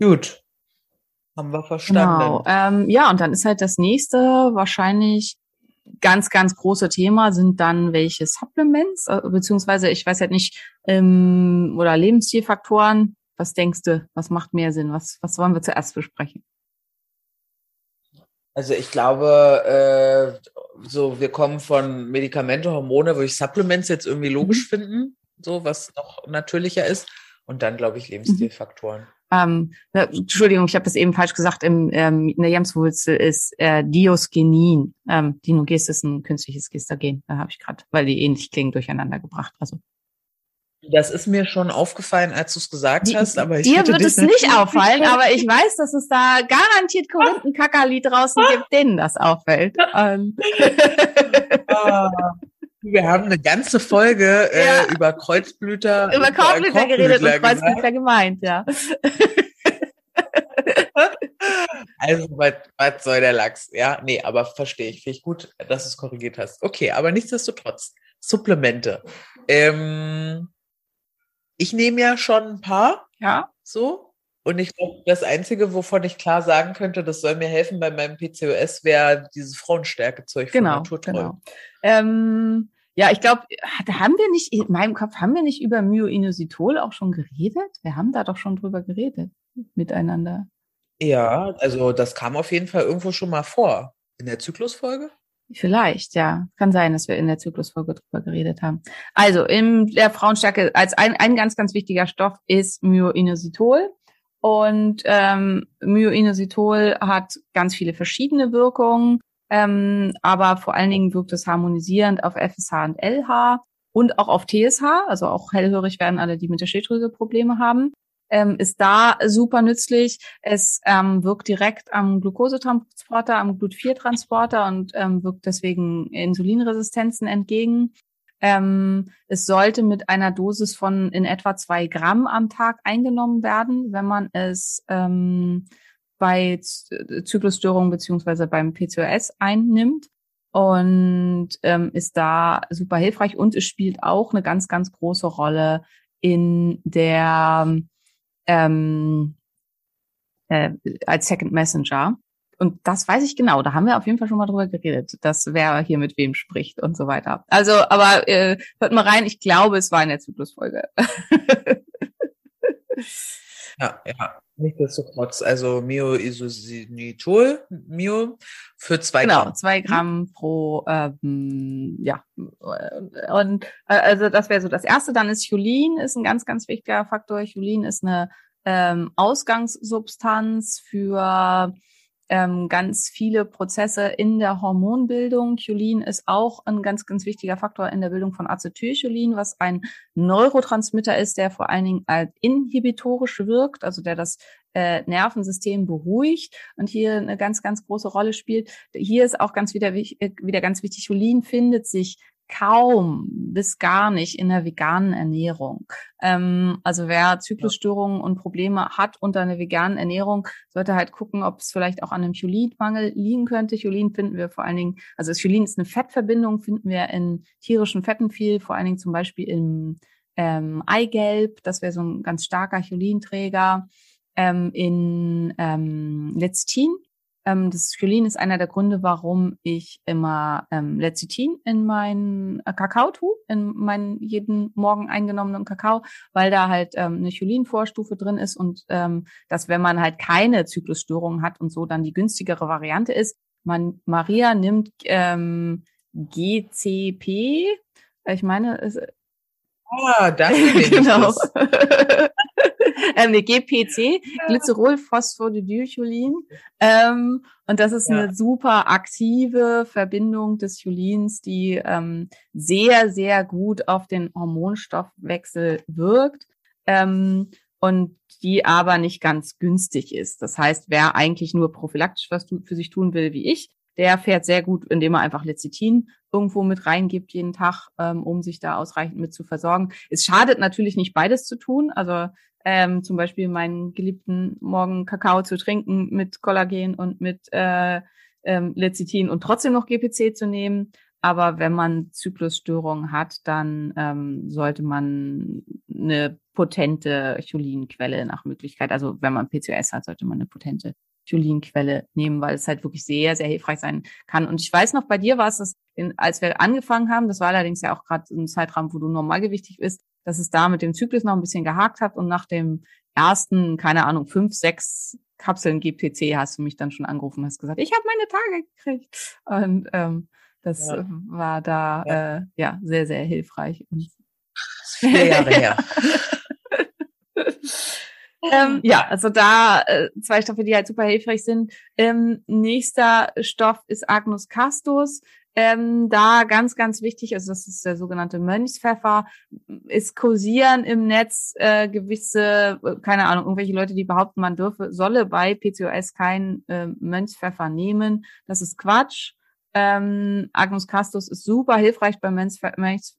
Gut. Haben wir verstanden. Genau. Ähm, ja, und dann ist halt das nächste wahrscheinlich ganz, ganz große Thema sind dann welche Supplements, äh, beziehungsweise ich weiß halt nicht, ähm, oder Lebensstilfaktoren. Was denkst du, was macht mehr Sinn? Was, was wollen wir zuerst besprechen? Also ich glaube, äh, so wir kommen von Medikamente, Hormone, würde ich Supplements jetzt irgendwie logisch Mhm. finden, so was noch natürlicher ist. Und dann glaube ich Lebensstilfaktoren. Ähm, äh, Entschuldigung, ich habe das eben falsch gesagt. Im, ähm, in der Jamswurzel ist äh, Diosgenin. Ähm, Dinogest ist ein künstliches Gestagen. Da habe ich gerade, weil die ähnlich klingen, durcheinander gebracht. Also Das ist mir schon aufgefallen, als du es gesagt hast, aber ich dir wird es nicht auffallen, aber ich weiß, dass es da garantiert Korinthenkackerli draußen gibt, denen das auffällt. Und Ah, Wir haben eine ganze Folge Ja. äh, über Kreuzblüter, über äh, Korbblüter geredet und. Kreuzblüter gemeint, ja. Also, was, soll der Lachs? Ja, nee, aber verstehe ich. Finde ich gut, dass du es korrigiert hast. Okay, aber nichtsdestotrotz, Supplemente. Ähm, ich nehme ja schon ein paar, Ja, so. Und ich glaube, das Einzige, wovon ich klar sagen könnte, das soll mir helfen bei meinem PCOS, wäre dieses Frauenstärke-Zeug von genau, Naturtreu. genau. Ähm, ja, ich glaube, haben wir nicht, in meinem Kopf, haben wir nicht über Myoinositol auch schon geredet? Wir haben da doch schon drüber geredet, miteinander. Ja, also das kam auf jeden Fall irgendwo schon mal vor. In der Zyklusfolge? Vielleicht, ja. Kann sein, dass wir in der Zyklusfolge drüber geredet haben. Also, in der Frauenstärke als ein, ein ganz, ganz wichtiger Stoff ist Myoinositol. Und ähm, Myoinositol hat ganz viele verschiedene Wirkungen, ähm, aber vor allen Dingen wirkt es harmonisierend auf FSH und LH und auch auf TSH, also auch hellhörig werden alle, die mit der Schilddrüse Probleme haben. Ähm, ist da super nützlich. Es ähm, wirkt direkt am Glukosetransporter, am Glut-4-Transporter und ähm, wirkt deswegen Insulinresistenzen entgegen. Ähm, es sollte mit einer Dosis von in etwa zwei Gramm am Tag eingenommen werden, wenn man es ähm, bei Z Zyklusstörungen beziehungsweise beim PCOS einnimmt und ähm, ist da super hilfreich und es spielt auch eine ganz, ganz große Rolle in der ähm, äh, als Second Messenger. Und das weiß ich genau. Da haben wir auf jeden Fall schon mal drüber geredet, dass wer hier mit wem spricht und so weiter. Also, aber äh, hört mal rein. Ich glaube, es war in der Zyklusfolge. Ja, ja. Nichtsdestotrotz, also Myoisosinitol, Myo für zwei genau, Gramm. zwei Gramm pro, ähm, ja. Und äh, also das wäre so das erste. Dann ist Cholin, ist ein ganz, ganz wichtiger Faktor. Cholin ist eine ähm, Ausgangssubstanz für ähm, ganz viele Prozesse in der Hormonbildung. Cholin ist auch ein ganz, ganz wichtiger Faktor in der Bildung von Acetylcholin, was ein Neurotransmitter ist, der vor allen Dingen als inhibitorisch wirkt, also der das äh, Nervensystem beruhigt und hier eine ganz, ganz große Rolle spielt. Hier ist auch ganz wieder, wieder ganz wichtig, Cholin findet sich kaum bis gar nicht in der veganen Ernährung. Ähm, also wer Zyklusstörungen und Probleme hat unter einer veganen Ernährung, sollte halt gucken, ob es vielleicht auch an einem Cholinmangel liegen könnte. Cholin finden wir vor allen Dingen, also das Cholin ist eine Fettverbindung, finden wir in tierischen Fetten viel, vor allen Dingen zum Beispiel im ähm, Eigelb, das wäre so ein ganz starker Cholinträger, ähm, in ähm, Lecithin ähm, das Cholin ist einer der Gründe, warum ich immer ähm, Lecithin in meinen äh, Kakao tue, in meinen jeden Morgen eingenommenen Kakao, weil da halt ähm, eine Cholin-Vorstufe drin ist und ähm, dass, wenn man halt keine Zyklusstörung hat und so dann die günstigere Variante ist, man Maria nimmt ähm, GCP, ich meine, Ah, das ist genau. ähm, nee, GPC, Glycerol-Phosphodidylcholin. Ähm, und das ist Ja. eine super aktive Verbindung des Cholins, die ähm, sehr, sehr gut auf den Hormonstoffwechsel wirkt. Ähm, und die aber nicht ganz günstig ist. Das heißt, wer eigentlich nur prophylaktisch was für sich tun will, wie ich, der fährt sehr gut, indem er einfach Lecithin irgendwo mit reingibt jeden Tag, ähm, um sich da ausreichend mit zu versorgen. Es schadet natürlich nicht beides zu tun. Also ähm, zum Beispiel meinen geliebten Morgen Kakao zu trinken mit Kollagen und mit äh, ähm, Lecithin und trotzdem noch GPC zu nehmen. aber wenn man Zyklusstörungen hat, dann ähm, sollte man eine potente Cholinquelle nach Möglichkeit, also wenn man PCOS hat, sollte man eine potente Cholinquelle nehmen, weil es halt wirklich sehr, sehr hilfreich sein kann. Und ich weiß noch, bei dir war es das, als wir angefangen haben, das war allerdings ja auch gerade ein Zeitraum, wo du normalgewichtig bist, dass es da mit dem Zyklus noch ein bisschen gehakt hat und nach dem ersten, keine Ahnung, fünf, sechs Kapseln GPC hast du mich dann schon angerufen und hast gesagt, ich habe meine Tage gekriegt. Und ähm, das ja. war da ja. Äh, ja sehr, sehr hilfreich. Und vier Jahre her. ähm, ja, also da äh, zwei Stoffe, die halt super hilfreich sind. Ähm, nächster Stoff ist Agnus castus. Ähm, da ganz, ganz wichtig, also das ist der sogenannte Mönchspfeffer, ist kursieren im Netz äh, gewisse, keine Ahnung, irgendwelche Leute, die behaupten, man dürfe, solle bei PCOS kein äh, Mönchspfeffer nehmen. Das ist Quatsch. Ähm, Agnus Castus ist super hilfreich bei Mönchs,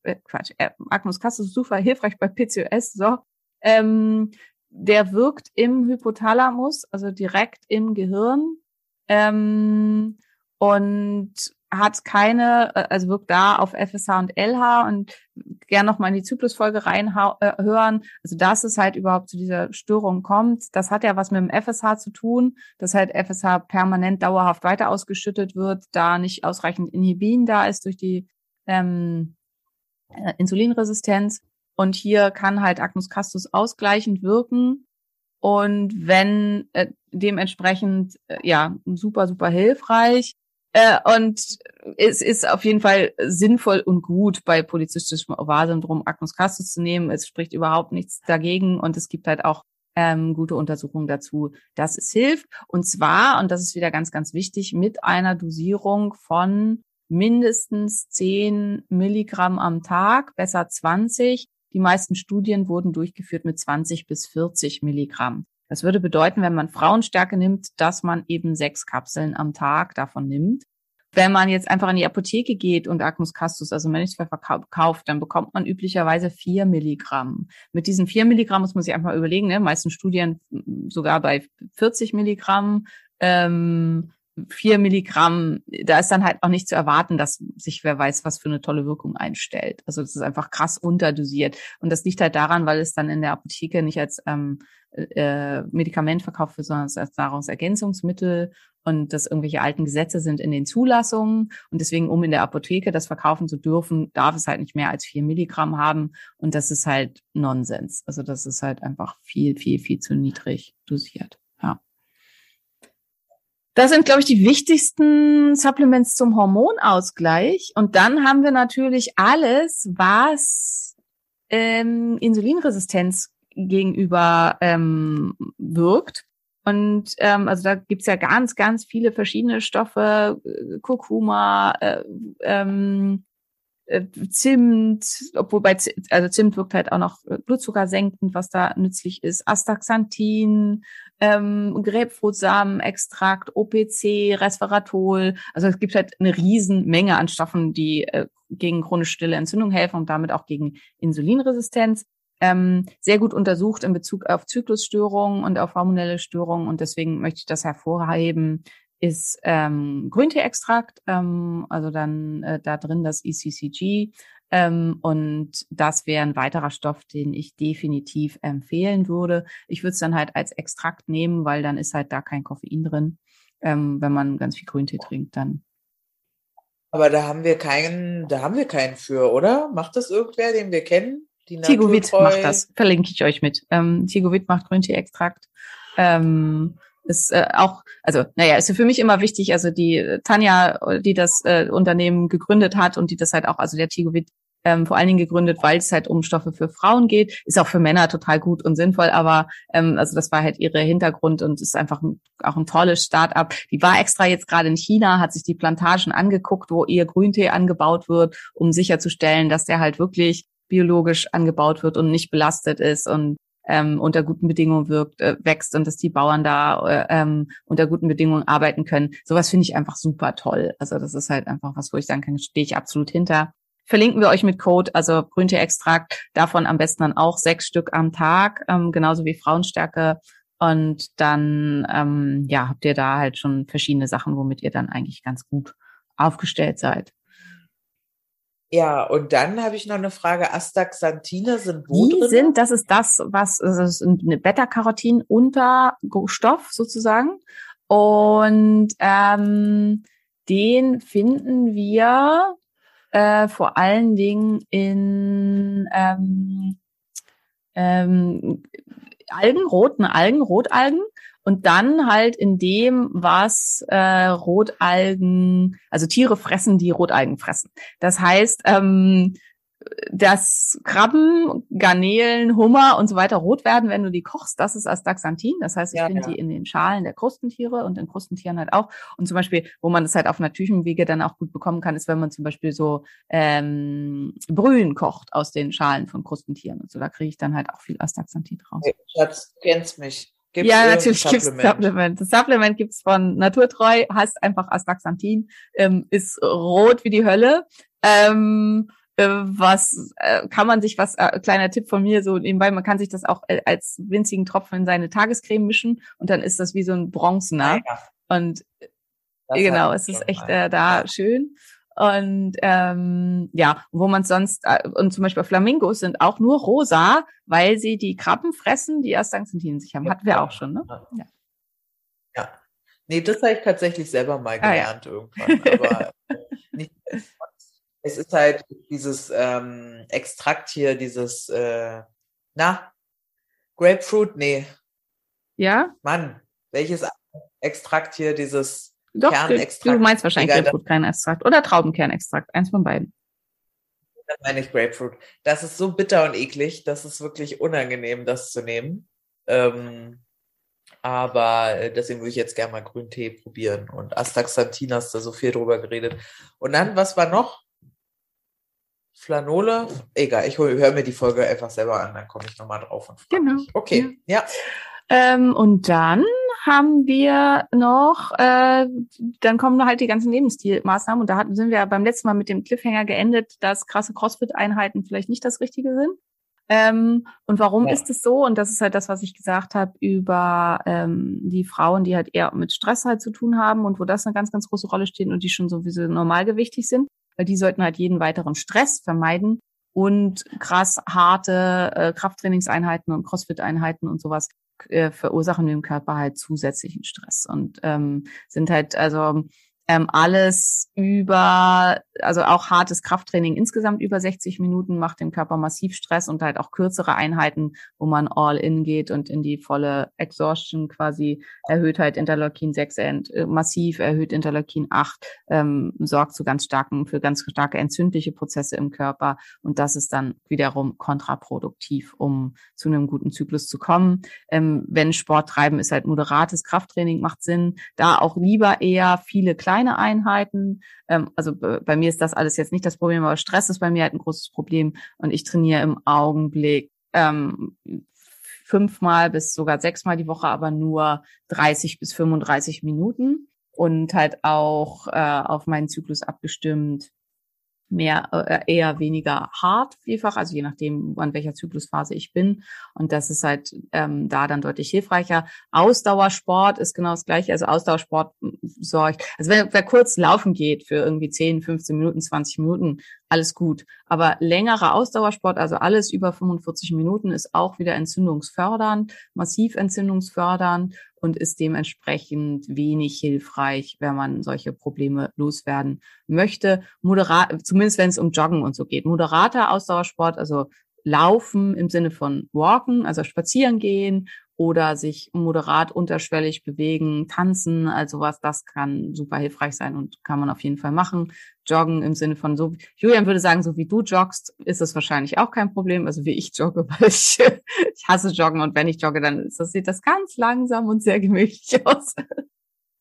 äh, Quatsch, äh, Agnus Castus ist super hilfreich bei PCOS. So, ähm, der wirkt im Hypothalamus, also direkt im Gehirn. Ähm, und hat keine, äh, also wirkt da auf FSH und LH und gern noch mal in die Zyklusfolge reinhören. Äh, also dass es halt überhaupt zu dieser Störung kommt, das hat ja was mit dem FSH zu tun, dass halt FSH permanent dauerhaft weiter ausgeschüttet wird, da nicht ausreichend Inhibin da ist durch die ähm, äh, Insulinresistenz. Und hier kann halt Agnus castus ausgleichend wirken. Und wenn äh, dementsprechend, äh, ja, super, super hilfreich. Äh, und es ist auf jeden Fall sinnvoll und gut, bei polizistischem Ovar-Syndrom Agnus castus zu nehmen. Es spricht überhaupt nichts dagegen und es gibt halt auch ähm, gute Untersuchungen dazu, dass es hilft. Und zwar, und das ist wieder ganz, ganz wichtig, mit einer Dosierung von mindestens 10 Milligramm am Tag, besser 20, die meisten Studien wurden durchgeführt mit 20 bis 40 Milligramm. Das würde bedeuten, wenn man Frauenstärke nimmt, dass man eben sechs Kapseln am Tag davon nimmt. Wenn man jetzt einfach in die Apotheke geht und Agnus castus, also Mönchspfeffer kauft, dann bekommt man üblicherweise vier Milligramm. Mit diesen vier Milligramm muss man sich einfach überlegen, ne? meisten Studien sogar bei 40 Milligramm. Ähm, vier Milligramm, da ist dann halt auch nicht zu erwarten, dass sich wer weiß, was für eine tolle Wirkung einstellt. Also das ist einfach krass unterdosiert. Und das liegt halt daran, weil es dann in der Apotheke nicht als ähm, äh, Medikament verkauft wird, sondern als Nahrungsergänzungsmittel und dass irgendwelche alten Gesetze sind in den Zulassungen. Und deswegen, um in der Apotheke das verkaufen zu dürfen, darf es halt nicht mehr als vier Milligramm haben. Und das ist halt Nonsens. Also das ist halt einfach viel, viel, viel zu niedrig dosiert. Das sind, glaube ich, die wichtigsten Supplements zum Hormonausgleich. Und dann haben wir natürlich alles, was ähm, Insulinresistenz gegenüber ähm, wirkt. Und ähm, also da gibt's ja ganz, ganz viele verschiedene Stoffe, äh, Kurkuma, äh, ähm, äh, Zimt, obwohl bei Zimt, also Zimt wirkt halt auch noch äh, Blutzucker senkend, was da nützlich ist, Astaxanthin, ähm, Grapefruitsamenextrakt, OPC, Resveratrol. Also es gibt halt eine riesen Menge an Stoffen, die äh, gegen chronisch stille Entzündung helfen und damit auch gegen Insulinresistenz. Ähm, sehr gut untersucht in Bezug auf Zyklusstörungen und auf hormonelle Störungen und deswegen möchte ich das hervorheben, ist ähm, Grünteeextrakt, ähm, also dann äh, da drin das ECCG. Ähm, und das wäre ein weiterer Stoff, den ich definitiv empfehlen würde. Ich würde es dann halt als Extrakt nehmen, weil dann ist halt da kein Koffein drin. Ähm, wenn man ganz viel Grüntee trinkt, dann. Aber da haben wir keinen, da haben wir keinen für, oder? Macht das irgendwer, den wir kennen? Tigovit macht das, verlinke ich euch mit. Ähm, Tigovit macht Grüntee-Extrakt. Ähm, ist äh, auch, also naja, ist für mich immer wichtig, also die äh, Tanja, die das äh, Unternehmen gegründet hat und die das halt auch, also der Tigovit ähm, vor allen Dingen gegründet, weil es halt um Stoffe für Frauen geht, ist auch für Männer total gut und sinnvoll, aber ähm, also das war halt ihre Hintergrund und ist einfach ein, auch ein tolles Start-up. Die war extra jetzt gerade in China, hat sich die Plantagen angeguckt, wo ihr Grüntee angebaut wird, um sicherzustellen, dass der halt wirklich biologisch angebaut wird und nicht belastet ist und ähm, unter guten Bedingungen wirkt, äh, wächst und dass die Bauern da äh, ähm, unter guten Bedingungen arbeiten können. Sowas finde ich einfach super toll. Also das ist halt einfach was, wo ich sagen kann, stehe ich absolut hinter. Verlinken wir euch mit Code, also Grüntee-Extrakt, davon am besten dann auch sechs Stück am Tag, ähm, genauso wie Frauenstärke. Und dann ähm, ja, habt ihr da halt schon verschiedene Sachen, womit ihr dann eigentlich ganz gut aufgestellt seid. Ja, und dann habe ich noch eine Frage. Astaxanthine sind wo Die drin? sind, das ist das, was, das ist eine Beta-Carotin-Unterstoff sozusagen. Und ähm, den finden wir äh, vor allen Dingen in ähm, ähm, Algen, roten Algen, Rotalgen und dann halt in dem, was äh, Rotalgen, also Tiere fressen, die Rotalgen fressen. Das heißt, ähm, dass Krabben, Garnelen, Hummer und so weiter rot werden, wenn du die kochst, das ist Astaxanthin. Das heißt, ich Ja, finde ja. die in den Schalen der Krustentiere und in Krustentieren halt auch. Und zum Beispiel, wo man das halt auf natürlichem Wege dann auch gut bekommen kann, ist, wenn man zum Beispiel so ähm, Brühen kocht aus den Schalen von Krustentieren und so. Da kriege ich dann halt auch viel Astaxanthin raus. Hey, Schatz, kennst mich. Gibt's ja, natürlich gibt's Supplement? Supplement. Das Supplement gibt's von Naturtreu, heißt einfach Astaxanthin, ähm, ist rot wie die Hölle. Ähm, äh, was äh, kann man sich was äh, kleiner Tipp von mir so nebenbei man kann sich das auch äh, als winzigen Tropfen in seine Tagescreme mischen und dann ist das wie so ein bronzener Ah, ja, und genau es ist echt äh, da Ja. schön und ähm, ja wo man sonst äh, und zum Beispiel Flamingos sind auch nur rosa weil sie die Krabben fressen die Astaxanthin in sich haben hatten wir auch schon ne Ja. Ja. Nee, das habe ich tatsächlich selber mal Ah, gelernt irgendwann. Aber nicht, es ist halt dieses ähm, Extrakt hier, dieses, äh, na, Grapefruit, nee, ja Mann, welches Extrakt hier, dieses Doch, Kernextrakt. du meinst wahrscheinlich Egal, Grapefruit, kein Extrakt. Oder Traubenkernextrakt, eins von beiden. das meine ich Grapefruit. Das ist so bitter und eklig, das ist wirklich unangenehm, das zu nehmen. Ähm, aber äh, deswegen würde ich jetzt gerne mal Grüntee probieren. Und Astaxanthin hast da so viel drüber geredet. Und dann, was war noch? Flanole? Egal, ich höre mir die Folge einfach selber an, dann komme ich nochmal drauf und frage Genau, mich. Okay, ja. Ähm, und dann haben wir noch, äh, dann kommen halt die ganzen Lebensstilmaßnahmen. Und da hatten, sind wir ja beim letzten Mal mit dem Cliffhanger geendet, dass krasse Crossfit-Einheiten vielleicht nicht das Richtige sind. Ähm, und warum Ja. ist es so? Und das ist halt das, was ich gesagt habe über ähm, die Frauen, die halt eher mit Stress halt zu tun haben und wo das eine ganz, ganz große Rolle steht und die schon sowieso normalgewichtig sind, weil die sollten halt jeden weiteren Stress vermeiden und krass harte äh, Krafttrainingseinheiten und Crossfit-Einheiten und sowas äh, verursachen dem Körper halt zusätzlichen Stress und ähm, sind halt also ähm, alles über, also auch hartes Krafttraining insgesamt über 60 Minuten macht dem Körper massiv Stress und halt auch kürzere Einheiten, wo man all in geht und in die volle Exhaustion quasi erhöht halt Interleukin 6 ent, äh, massiv erhöht Interleukin 8, ähm, sorgt zu ganz starken, für ganz starke entzündliche Prozesse im Körper und das ist dann wiederum kontraproduktiv, um zu einem guten Zyklus zu kommen. Ähm, wenn Sport treiben ist halt moderates Krafttraining macht Sinn, da auch lieber eher viele kleine Einheiten. Ähm, also bei mir ist das alles jetzt nicht das Problem, aber Stress ist bei mir halt ein großes Problem und ich trainiere im Augenblick ähm, fünfmal bis sogar sechsmal die Woche, aber nur 30 bis 35 Minuten und halt auch äh, auf meinen Zyklus abgestimmt mehr äh, eher weniger hart vielfach, also je nachdem, an welcher Zyklusphase ich bin. Und das ist halt ähm, da dann deutlich hilfreicher. Ausdauersport ist genau das gleiche. Also Ausdauersport sorgt, also wenn wer kurz laufen geht für irgendwie 10, 15 Minuten, 20 Minuten, alles gut. Aber längerer Ausdauersport, also alles über 45 Minuten, ist auch wieder entzündungsfördernd, massiv entzündungsfördernd und ist dementsprechend wenig hilfreich, wenn man solche Probleme loswerden möchte. Moderat, zumindest wenn es um Joggen und so geht. Moderater Ausdauersport, also Laufen im Sinne von Walken, also spazieren gehen oder sich moderat unterschwellig bewegen, tanzen, also was, das kann super hilfreich sein und kann man auf jeden Fall machen. Joggen im Sinne von so, Julian würde sagen, so wie du joggst, ist es wahrscheinlich auch kein Problem, also wie ich jogge, weil ich, ich hasse Joggen und wenn ich jogge, dann ist das, sieht das ganz langsam und sehr gemütlich aus.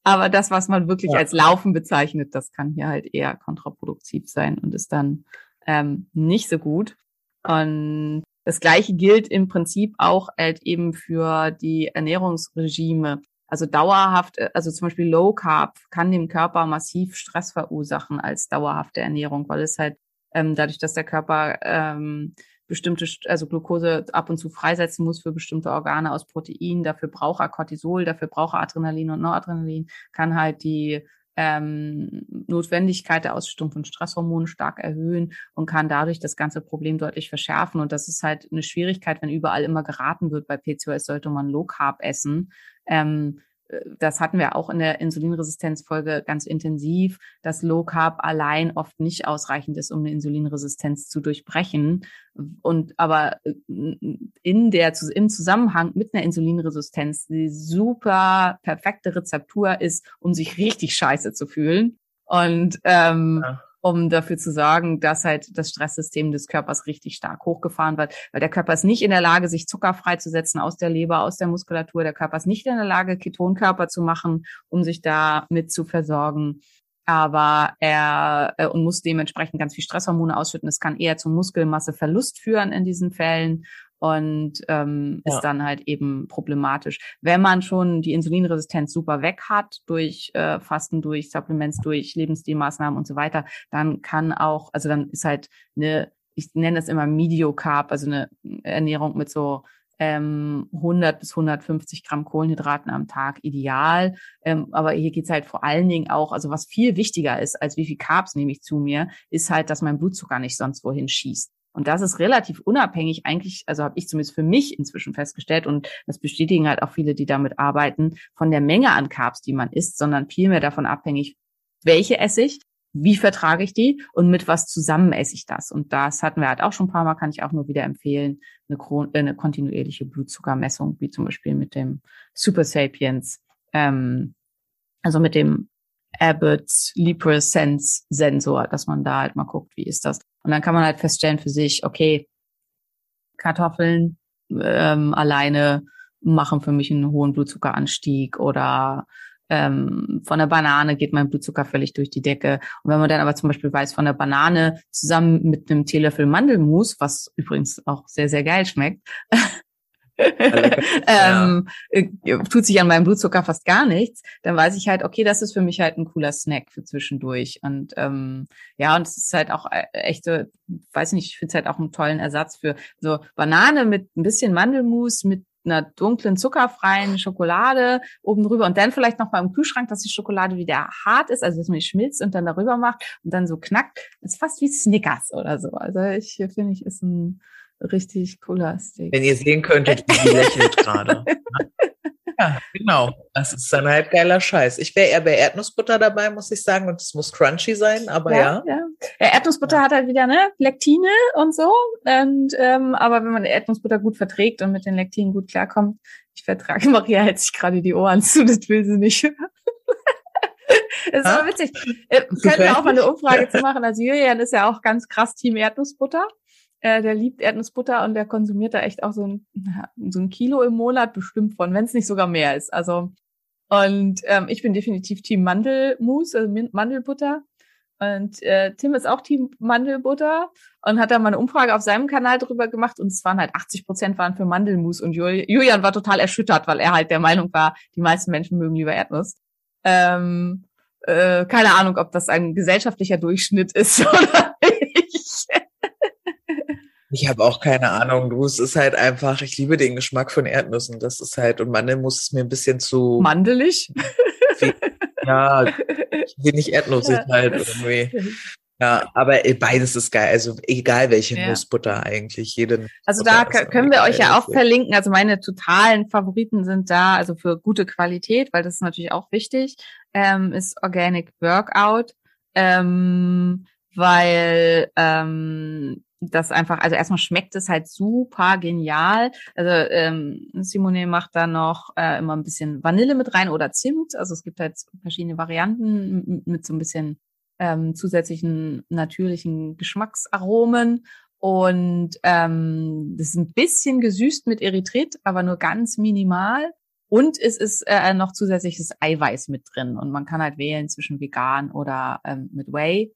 Aber das, was man wirklich Ja. als Laufen bezeichnet, das kann hier halt eher kontraproduktiv sein und ist dann ähm, nicht so gut. Und das Gleiche gilt im Prinzip auch halt eben für die Ernährungsregime. Also dauerhaft, äh, also zum Beispiel Low Carb kann dem Körper massiv Stress verursachen als dauerhafte Ernährung, weil es halt ähm, dadurch, dass der Körper ähm, bestimmte, St- also Glucose ab und zu freisetzen muss für bestimmte Organe aus Protein, dafür braucht er Cortisol, dafür braucht er Adrenalin und Noradrenalin, kann halt die ähm, Notwendigkeit der Ausschüttung von Stresshormonen stark erhöhen und kann dadurch das ganze Problem deutlich verschärfen. Und das ist halt eine Schwierigkeit, wenn überall immer geraten wird, bei PCOS sollte man Low Carb essen. Ähm, das hatten wir auch in der Insulinresistenzfolge ganz intensiv, dass Low Carb allein oft nicht ausreichend ist, um eine Insulinresistenz zu durchbrechen. Und aber äh, in der, im Zusammenhang mit einer Insulinresistenz die super perfekte Rezeptur ist, um sich richtig scheiße zu fühlen. Und ähm, ja um dafür zu sorgen, dass halt das Stresssystem des Körpers richtig stark hochgefahren wird, weil der Körper ist nicht in der Lage, sich Zucker freizusetzen aus der Leber, aus der Muskulatur. Der Körper ist nicht in der Lage, Ketonkörper zu machen, um sich da mit zu versorgen. Aber er äh, und muss dementsprechend ganz viel Stresshormone ausschütten. Es kann eher zum Muskelmasseverlust führen in diesen Fällen und ähm, ja. ist dann halt eben problematisch. Wenn man schon die Insulinresistenz super weg hat durch äh, Fasten, durch Supplements, durch Lebensstilmaßnahmen und so weiter, dann kann auch, also dann ist halt eine, ich nenne das immer Mediocarb, also eine Ernährung mit so ähm, 100 bis 150 Gramm Kohlenhydraten am Tag ideal. Ähm, aber hier geht's halt vor allen Dingen auch, also was viel wichtiger ist, als wie viel Carbs nehme ich zu mir, ist halt, dass mein Blutzucker nicht sonst wohin schießt. Und das ist relativ unabhängig eigentlich, also habe ich zumindest für mich inzwischen festgestellt und das bestätigen halt auch viele, die damit arbeiten, von der Menge an Carbs, die man isst, sondern vielmehr davon abhängig, welche esse ich, wie vertrage ich die und mit was zusammen esse ich das. Und das hatten wir halt auch schon ein paar Mal, kann ich auch nur wieder empfehlen, eine, äh, eine kontinuierliche Blutzuckermessung, wie zum Beispiel mit dem Super Sapiens, ähm, also mit dem Abbott Libre Sense Sensor, dass man da halt mal guckt, wie ist das. Und dann kann man halt feststellen für sich, okay, Kartoffeln ähm, alleine machen für mich einen hohen Blutzuckeranstieg oder ähm, von der Banane geht mein Blutzucker völlig durch die Decke. Und wenn man dann aber zum Beispiel weiß, von der Banane zusammen mit einem Teelöffel Mandelmus, was übrigens auch sehr, sehr geil schmeckt, ähm, äh, tut sich an meinem Blutzucker fast gar nichts, dann weiß ich halt, okay, das ist für mich halt ein cooler Snack für zwischendurch. Und ähm, ja, und es ist halt auch äh, echte, weiß nicht, ich finde es halt auch einen tollen Ersatz für so Banane mit ein bisschen Mandelmus, mit einer dunklen, zuckerfreien Schokolade oben drüber und dann vielleicht noch mal im Kühlschrank, dass die Schokolade wieder hart ist, also dass man die schmilzt und dann darüber macht und dann so knackt. Das ist fast wie Snickers oder so. Also ich finde ich ist ein richtig cooler Steak. Wenn ihr sehen könntet, wie sie lächelt gerade. Ja, genau. Das ist dann halt geiler Scheiß. Ich wäre eher bei Erdnussbutter dabei, muss ich sagen, und es muss crunchy sein, aber ja. Ja, ja. Erdnussbutter ja. hat halt wieder ne Lektine und so. Und ähm, aber wenn man Erdnussbutter gut verträgt und mit den Lektinen gut klarkommt, ich vertrage Maria hält sich gerade die Ohren zu, das will sie nicht. Das ist aber witzig. Äh, können wir auch mal eine Umfrage zu machen. Also Julian ist ja auch ganz krass Team Erdnussbutter. Äh, der liebt Erdnussbutter und der konsumiert da echt auch so ein, so ein Kilo im Monat bestimmt von, wenn es nicht sogar mehr ist. Also und ähm, ich bin definitiv Team Mandelmus, also Mandelbutter. Und äh, Tim ist auch Team Mandelbutter und hat da mal eine Umfrage auf seinem Kanal drüber gemacht und es waren halt 80 Prozent waren für Mandelmus und Julian war total erschüttert, weil er halt der Meinung war, die meisten Menschen mögen lieber Erdnuss. Ähm, äh, keine Ahnung, ob das ein gesellschaftlicher Durchschnitt ist oder Ich habe auch keine Ahnung. Du, es ist halt einfach, ich liebe den Geschmack von Erdnüssen. Das ist halt, und Mandel muss mir ein bisschen zu. Mandelig? ja, wenig erdnussig ja. halt irgendwie. Ja, aber beides ist geil. Also egal welche ja. Nussbutter eigentlich. Jeden also da können wir euch ja auch verlinken. Also meine totalen Favoriten sind da, also für gute Qualität, weil das ist natürlich auch wichtig, ähm, ist Organic Workout. Ähm, weil ähm, das einfach, also erstmal schmeckt es halt super genial. Also ähm, Simone macht da noch äh, immer ein bisschen Vanille mit rein oder Zimt. Also es gibt halt verschiedene Varianten mit so ein bisschen ähm, zusätzlichen natürlichen Geschmacksaromen. Und ähm, das ist ein bisschen gesüßt mit Erythrit, aber nur ganz minimal. Und es ist äh, noch zusätzliches Eiweiß mit drin. Und man kann halt wählen zwischen vegan oder ähm, mit Whey.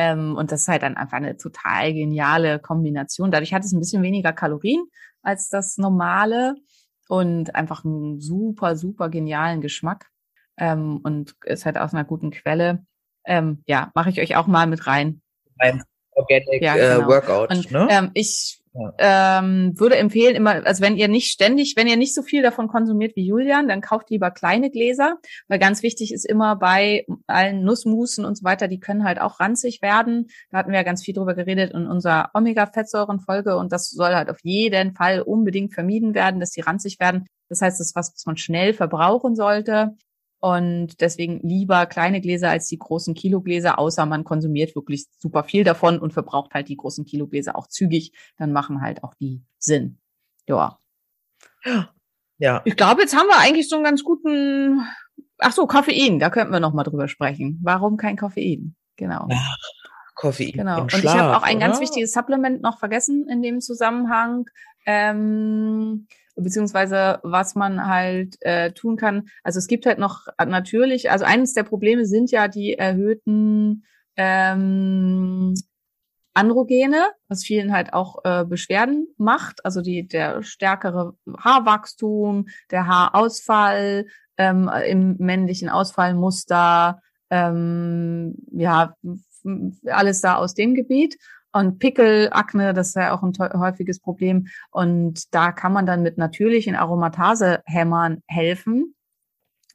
Ähm, und das ist halt dann einfach eine total geniale Kombination. Dadurch hat es ein bisschen weniger Kalorien als das normale und einfach einen super, super genialen Geschmack. Ähm, und ist halt aus einer guten Quelle. Ähm, ja, mache ich euch auch mal mit rein. Ein Organic ja, äh, genau. äh, Workout. Und, ne? ähm, ich ähm, würde empfehlen, immer, also wenn ihr nicht ständig, wenn ihr nicht so viel davon konsumiert wie Julian, dann kauft lieber kleine Gläser, weil ganz wichtig ist immer bei allen Nussmusen und so weiter, die können halt auch ranzig werden. Da hatten wir ja ganz viel drüber geredet in unserer Omega-Fettsäuren-Folge und das soll halt auf jeden Fall unbedingt vermieden werden, dass die ranzig werden. Das heißt, das ist was, was man schnell verbrauchen sollte. Und deswegen lieber kleine Gläser als die großen Kilogläser, außer man konsumiert wirklich super viel davon und verbraucht halt die großen Kilogläser auch zügig. Dann machen halt auch die Sinn. Ja. Ja. Ich glaube, jetzt haben wir eigentlich so einen ganz guten. Ach so, Koffein. Da könnten wir noch mal drüber sprechen. Warum kein Koffein? Genau. Ach, Koffein. Genau. Und Schlaf, ich habe auch ein oder? ganz wichtiges Supplement noch vergessen in dem Zusammenhang. Ähm, beziehungsweise was man halt äh, tun kann. Also es gibt halt noch natürlich, also eines der Probleme sind ja die erhöhten ähm, Androgene, was vielen halt auch äh, Beschwerden macht, also die der stärkere Haarwachstum, der Haarausfall ähm, im männlichen Ausfallmuster, ähm, ja alles da aus dem Gebiet. Und Pickel, Akne, das ist ja auch ein häufiges Problem. Und da kann man dann mit natürlichen Aromatasehämmern helfen.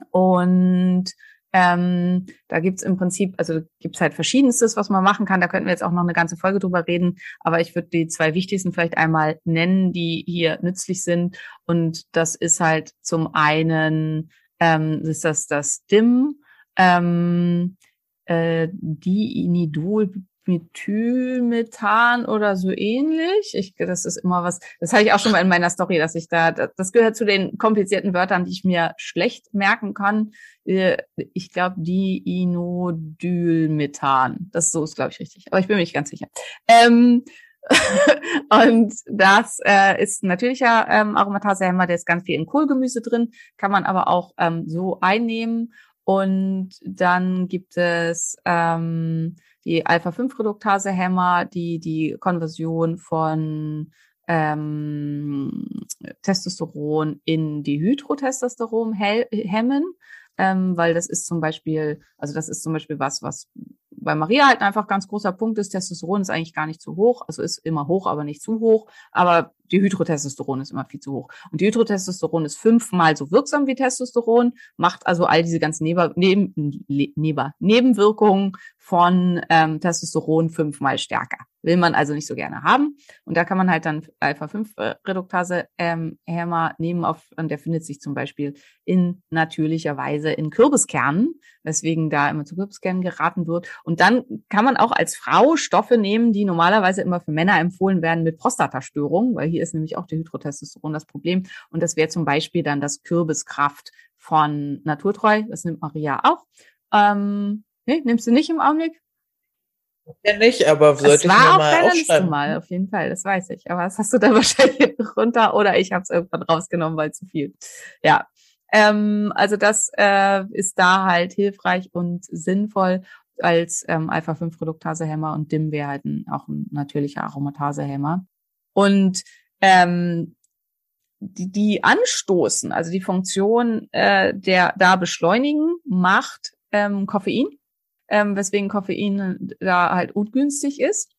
Und ähm, da gibt's im Prinzip, also gibt's halt verschiedenstes, was man machen kann. Da könnten wir jetzt auch noch eine ganze Folge drüber reden. Aber ich würde die zwei wichtigsten vielleicht einmal nennen, die hier nützlich sind. Und das ist halt zum einen, ähm, ist das das DIM, ähm, äh, Diinidol Methylmethan oder so ähnlich. Ich, das ist immer was, das hatte ich auch schon mal in meiner Story, dass ich da, das gehört zu den komplizierten Wörtern, die ich mir schlecht merken kann. Äh, Ich glaube, Diinodylmethan. Das so ist, glaube ich, richtig. Aber ich bin mir nicht ganz sicher. Ähm, und das äh, ist ein natürlicher ähm, Aromatasehemmer, der ist ganz viel in Kohlgemüse drin, kann man aber auch ähm, so einnehmen. Und dann gibt es ähm, die Alpha-5-Reduktase-Hämmer, die die Konversion von ähm, Testosteron in Dihydrotestosteron hell- hemmen, ähm, weil das ist zum Beispiel, also das ist zum Beispiel was, was bei Maria halt einfach ganz großer Punkt ist. Testosteron ist eigentlich gar nicht zu hoch, also ist immer hoch, aber nicht zu hoch. Aber Dihydrotestosteron ist immer viel zu hoch. Und Dihydrotestosteron ist fünfmal so wirksam wie Testosteron, macht also all diese ganzen Neben, Neben, Neben, Nebenwirkungen von ähm, Testosteron fünfmal stärker. Will man also nicht so gerne haben. Und da kann man halt dann Alpha-5-Reduktase ähm, nehmen, auf, und der findet sich zum Beispiel in natürlicher Weise in Kürbiskernen, weswegen da immer zu Kürbiskernen geraten wird. Und dann kann man auch als Frau Stoffe nehmen, die normalerweise immer für Männer empfohlen werden mit Prostatastörungen, weil hier ist nämlich auch Dihydrotestosteron das Problem. Und das wäre zum Beispiel dann das Kürbiskraft von Naturtreu. Das nimmt Maria auch. Ähm, nee, nimmst du nicht im Augenblick? Ja, nicht, aber sollte Das ich war mir auf mal aufschreiben. mal, auf jeden Fall, das weiß ich. Aber das hast du dann wahrscheinlich runter oder ich habe es irgendwann rausgenommen, weil zu viel. Ja, ähm, also das äh, ist da halt hilfreich und sinnvoll als ähm, Alpha-5-Produktasehemmer und DIM wäre halt ein, auch ein natürlicher Aromatasehemmer. Und ähm, die, die anstoßen, also die Funktion äh, der da beschleunigen, macht ähm, Koffein, ähm, weswegen Koffein da halt ungünstig ist.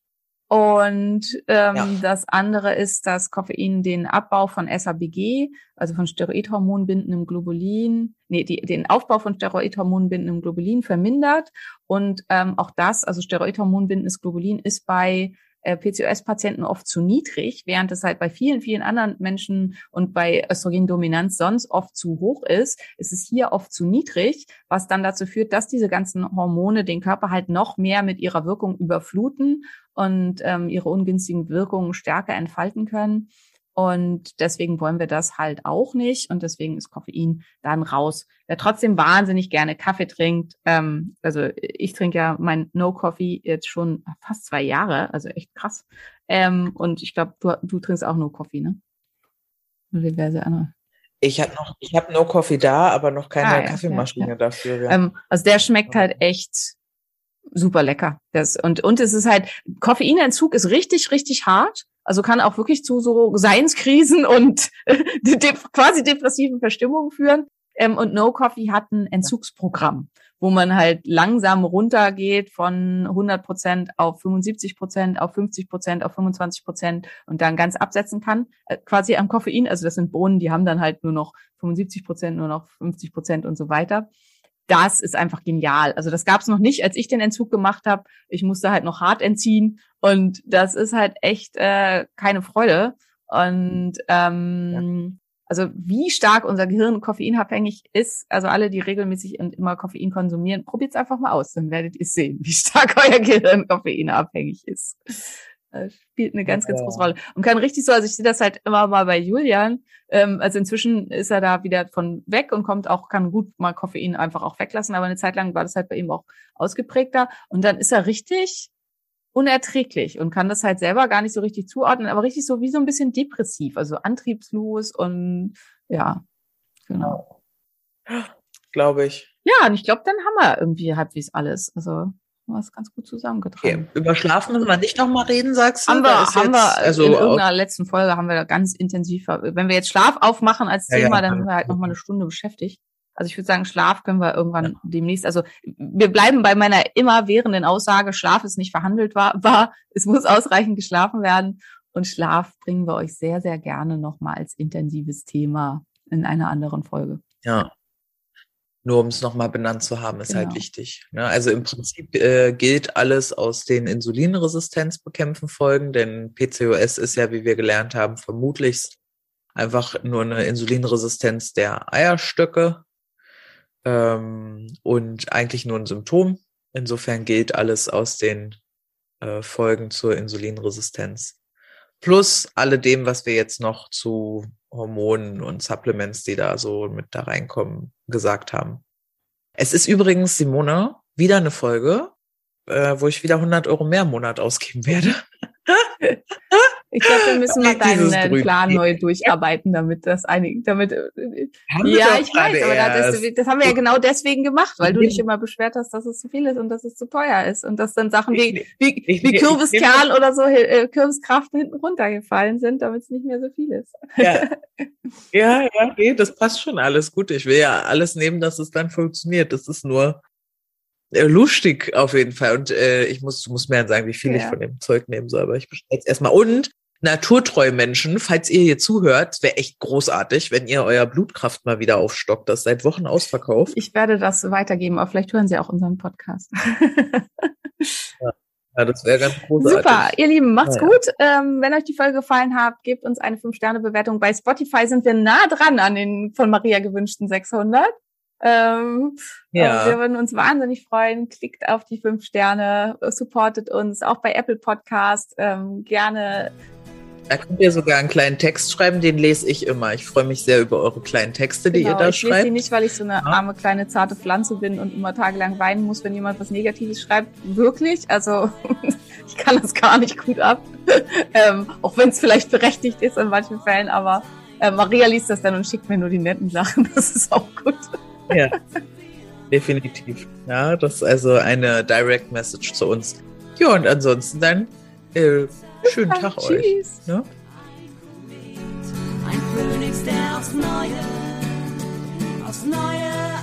Und ähm, Ja. das andere ist, dass Koffein den Abbau von SABG, also von Steroidhormonbindendem Globulin, nee, die, den Aufbau von Steroidhormonbindendem Globulin vermindert. Und ähm, auch das, also Steroidhormonbindendes Globulin, ist bei äh, PCOS-Patienten oft zu niedrig, während es halt bei vielen, vielen anderen Menschen und bei Östrogendominanz sonst oft zu hoch ist, ist es hier oft zu niedrig, was dann dazu führt, dass diese ganzen Hormone den Körper halt noch mehr mit ihrer Wirkung überfluten und ähm, ihre ungünstigen Wirkungen stärker entfalten können. Und deswegen wollen wir das halt auch nicht. Und deswegen ist Koffein dann raus. Wer trotzdem wahnsinnig gerne Kaffee trinkt, ähm, also ich trinke ja mein No Coffee jetzt schon fast zwei Jahre, also echt krass. Ähm, und ich glaube, du, du trinkst auch No Coffee, ne? Und diverse andere. Ich habe noch, ich habe No Coffee da, aber noch keine Ah, ja, Kaffeemaschine ja, ja. dafür. Ähm, also der schmeckt halt echt super lecker. Das, und, und es ist halt, Koffeinentzug ist richtig, richtig hart. Also kann auch wirklich zu so Seinskrisen und de quasi depressiven Verstimmungen führen. Ähm, und No Coffee hat ein Entzugsprogramm, wo man halt langsam runtergeht von 100 Prozent auf 75 Prozent, auf 50 Prozent, auf 25 Prozent und dann ganz absetzen kann, äh, quasi am Koffein. Also das sind Bohnen, die haben dann halt nur noch 75 Prozent, nur noch 50 Prozent und so weiter. Das ist einfach genial. Also das gab es noch nicht, als ich den Entzug gemacht habe. Ich musste halt noch hart entziehen und das ist halt echt äh, keine Freude. Und ähm, also wie stark unser Gehirn koffeinabhängig ist, also alle, die regelmäßig und immer Koffein konsumieren, probiert es einfach mal aus, dann werdet ihr sehen, wie stark euer Gehirn koffeinabhängig ist. Das spielt eine ganz, ganz große Rolle. Und kann richtig so, also ich sehe das halt immer mal bei Julian. Ähm, also inzwischen ist er da wieder von weg und kommt auch, kann gut mal Koffein einfach auch weglassen, aber eine Zeit lang war das halt bei ihm auch ausgeprägter. Und dann ist er richtig unerträglich und kann das halt selber gar nicht so richtig zuordnen, aber richtig so wie so ein bisschen depressiv, also antriebslos und ja, genau. Glaube ich. Ja, und ich glaube, dann haben wir irgendwie halbwegs alles. Also wir es ganz gut zusammengetragen. Okay. Über Schlafen müssen wir nicht nochmal reden, sagst du? Haben wir, haben jetzt- wir, also in irgendeiner letzten Folge haben wir da ganz intensiv, wenn wir jetzt Schlaf aufmachen als Ja, ja. Thema, dann sind wir halt nochmal eine Stunde beschäftigt. Also ich würde sagen, Schlaf können wir irgendwann demnächst, also wir bleiben bei meiner immerwährenden Aussage, Schlaf ist nicht verhandelt war, war, es muss ausreichend geschlafen werden und Schlaf bringen wir euch sehr, sehr gerne nochmal als intensives Thema in einer anderen Folge. Ja. Nur um es nochmal benannt zu haben, ist halt Genau. wichtig. Ne? Also im Prinzip äh, gilt alles aus den Insulinresistenz bekämpfen Folgen, denn PCOS ist ja, wie wir gelernt haben, vermutlich einfach nur eine Insulinresistenz der Eierstöcke ähm, und eigentlich nur ein Symptom. Insofern gilt alles aus den äh, Folgen zur Insulinresistenz. Plus alledem, was wir jetzt noch zu Hormonen und Supplements, die da so mit da reinkommen, gesagt haben. Es ist übrigens, Simone, wieder eine Folge, äh, wo ich wieder 100 Euro mehr im Monat ausgeben werde. Ich glaube, wir müssen mal deinen äh. Plan neu durcharbeiten, damit das einig, damit, äh, Haben ja, ich weiß, aber das, das haben wir ja genau deswegen gemacht, weil du dich immer beschwert hast, dass es zu viel ist und dass es zu teuer ist und dass dann Sachen wie, Ich- wie, ich- wie ich- Kürbiskern oder so, äh, Kürbiskraft hinten runtergefallen sind, damit es nicht mehr so viel ist. Ja, ja, ja, nee, das passt schon alles gut. Ich will ja alles nehmen, dass es dann funktioniert. Das ist nur äh, lustig auf jeden Fall. Und äh, ich muss, du musst mir dann sagen, wie viel ich Ja. von dem Zeug nehmen soll, aber ich bestelle jetzt erstmal. Und naturtreu Menschen, falls ihr hier zuhört, wäre echt großartig, wenn ihr euer Blutkraft mal wieder aufstockt. Das seit Wochen ausverkauft. Ich werde das weitergeben, aber vielleicht hören Sie auch unseren Podcast. Ja, das wäre ganz großartig. Super, ihr Lieben, macht's Ja, gut. Ähm, wenn euch die Folge gefallen hat, gebt uns eine 5-Sterne-Bewertung. Bei Spotify sind wir nah dran an den von Maria gewünschten 600. Ähm, Ja. Wir würden uns wahnsinnig freuen. Klickt auf die 5 Sterne, supportet uns, auch bei Apple Podcast. Ähm, gerne. Da könnt ihr sogar einen kleinen Text schreiben, den lese ich immer. Ich freue mich sehr über eure kleinen Texte, die ihr Genau, da ich lese schreibt. die nicht, weil ich so eine Ja. arme, kleine, zarte Pflanze bin und immer tagelang weinen muss, wenn jemand was Negatives schreibt. Wirklich. Also ich kann das gar nicht gut ab. ähm, auch wenn es vielleicht berechtigt ist in manchen Fällen, aber äh, Maria liest das dann und schickt mir nur die netten Sachen. Das ist auch gut. Ja, definitiv. Ja, das ist also eine Direct Message zu uns. Ja, und ansonsten dann äh, schönen Tag euch. Tschüss. Ne? Ein Phönix, der aufs Neue, aufs Neue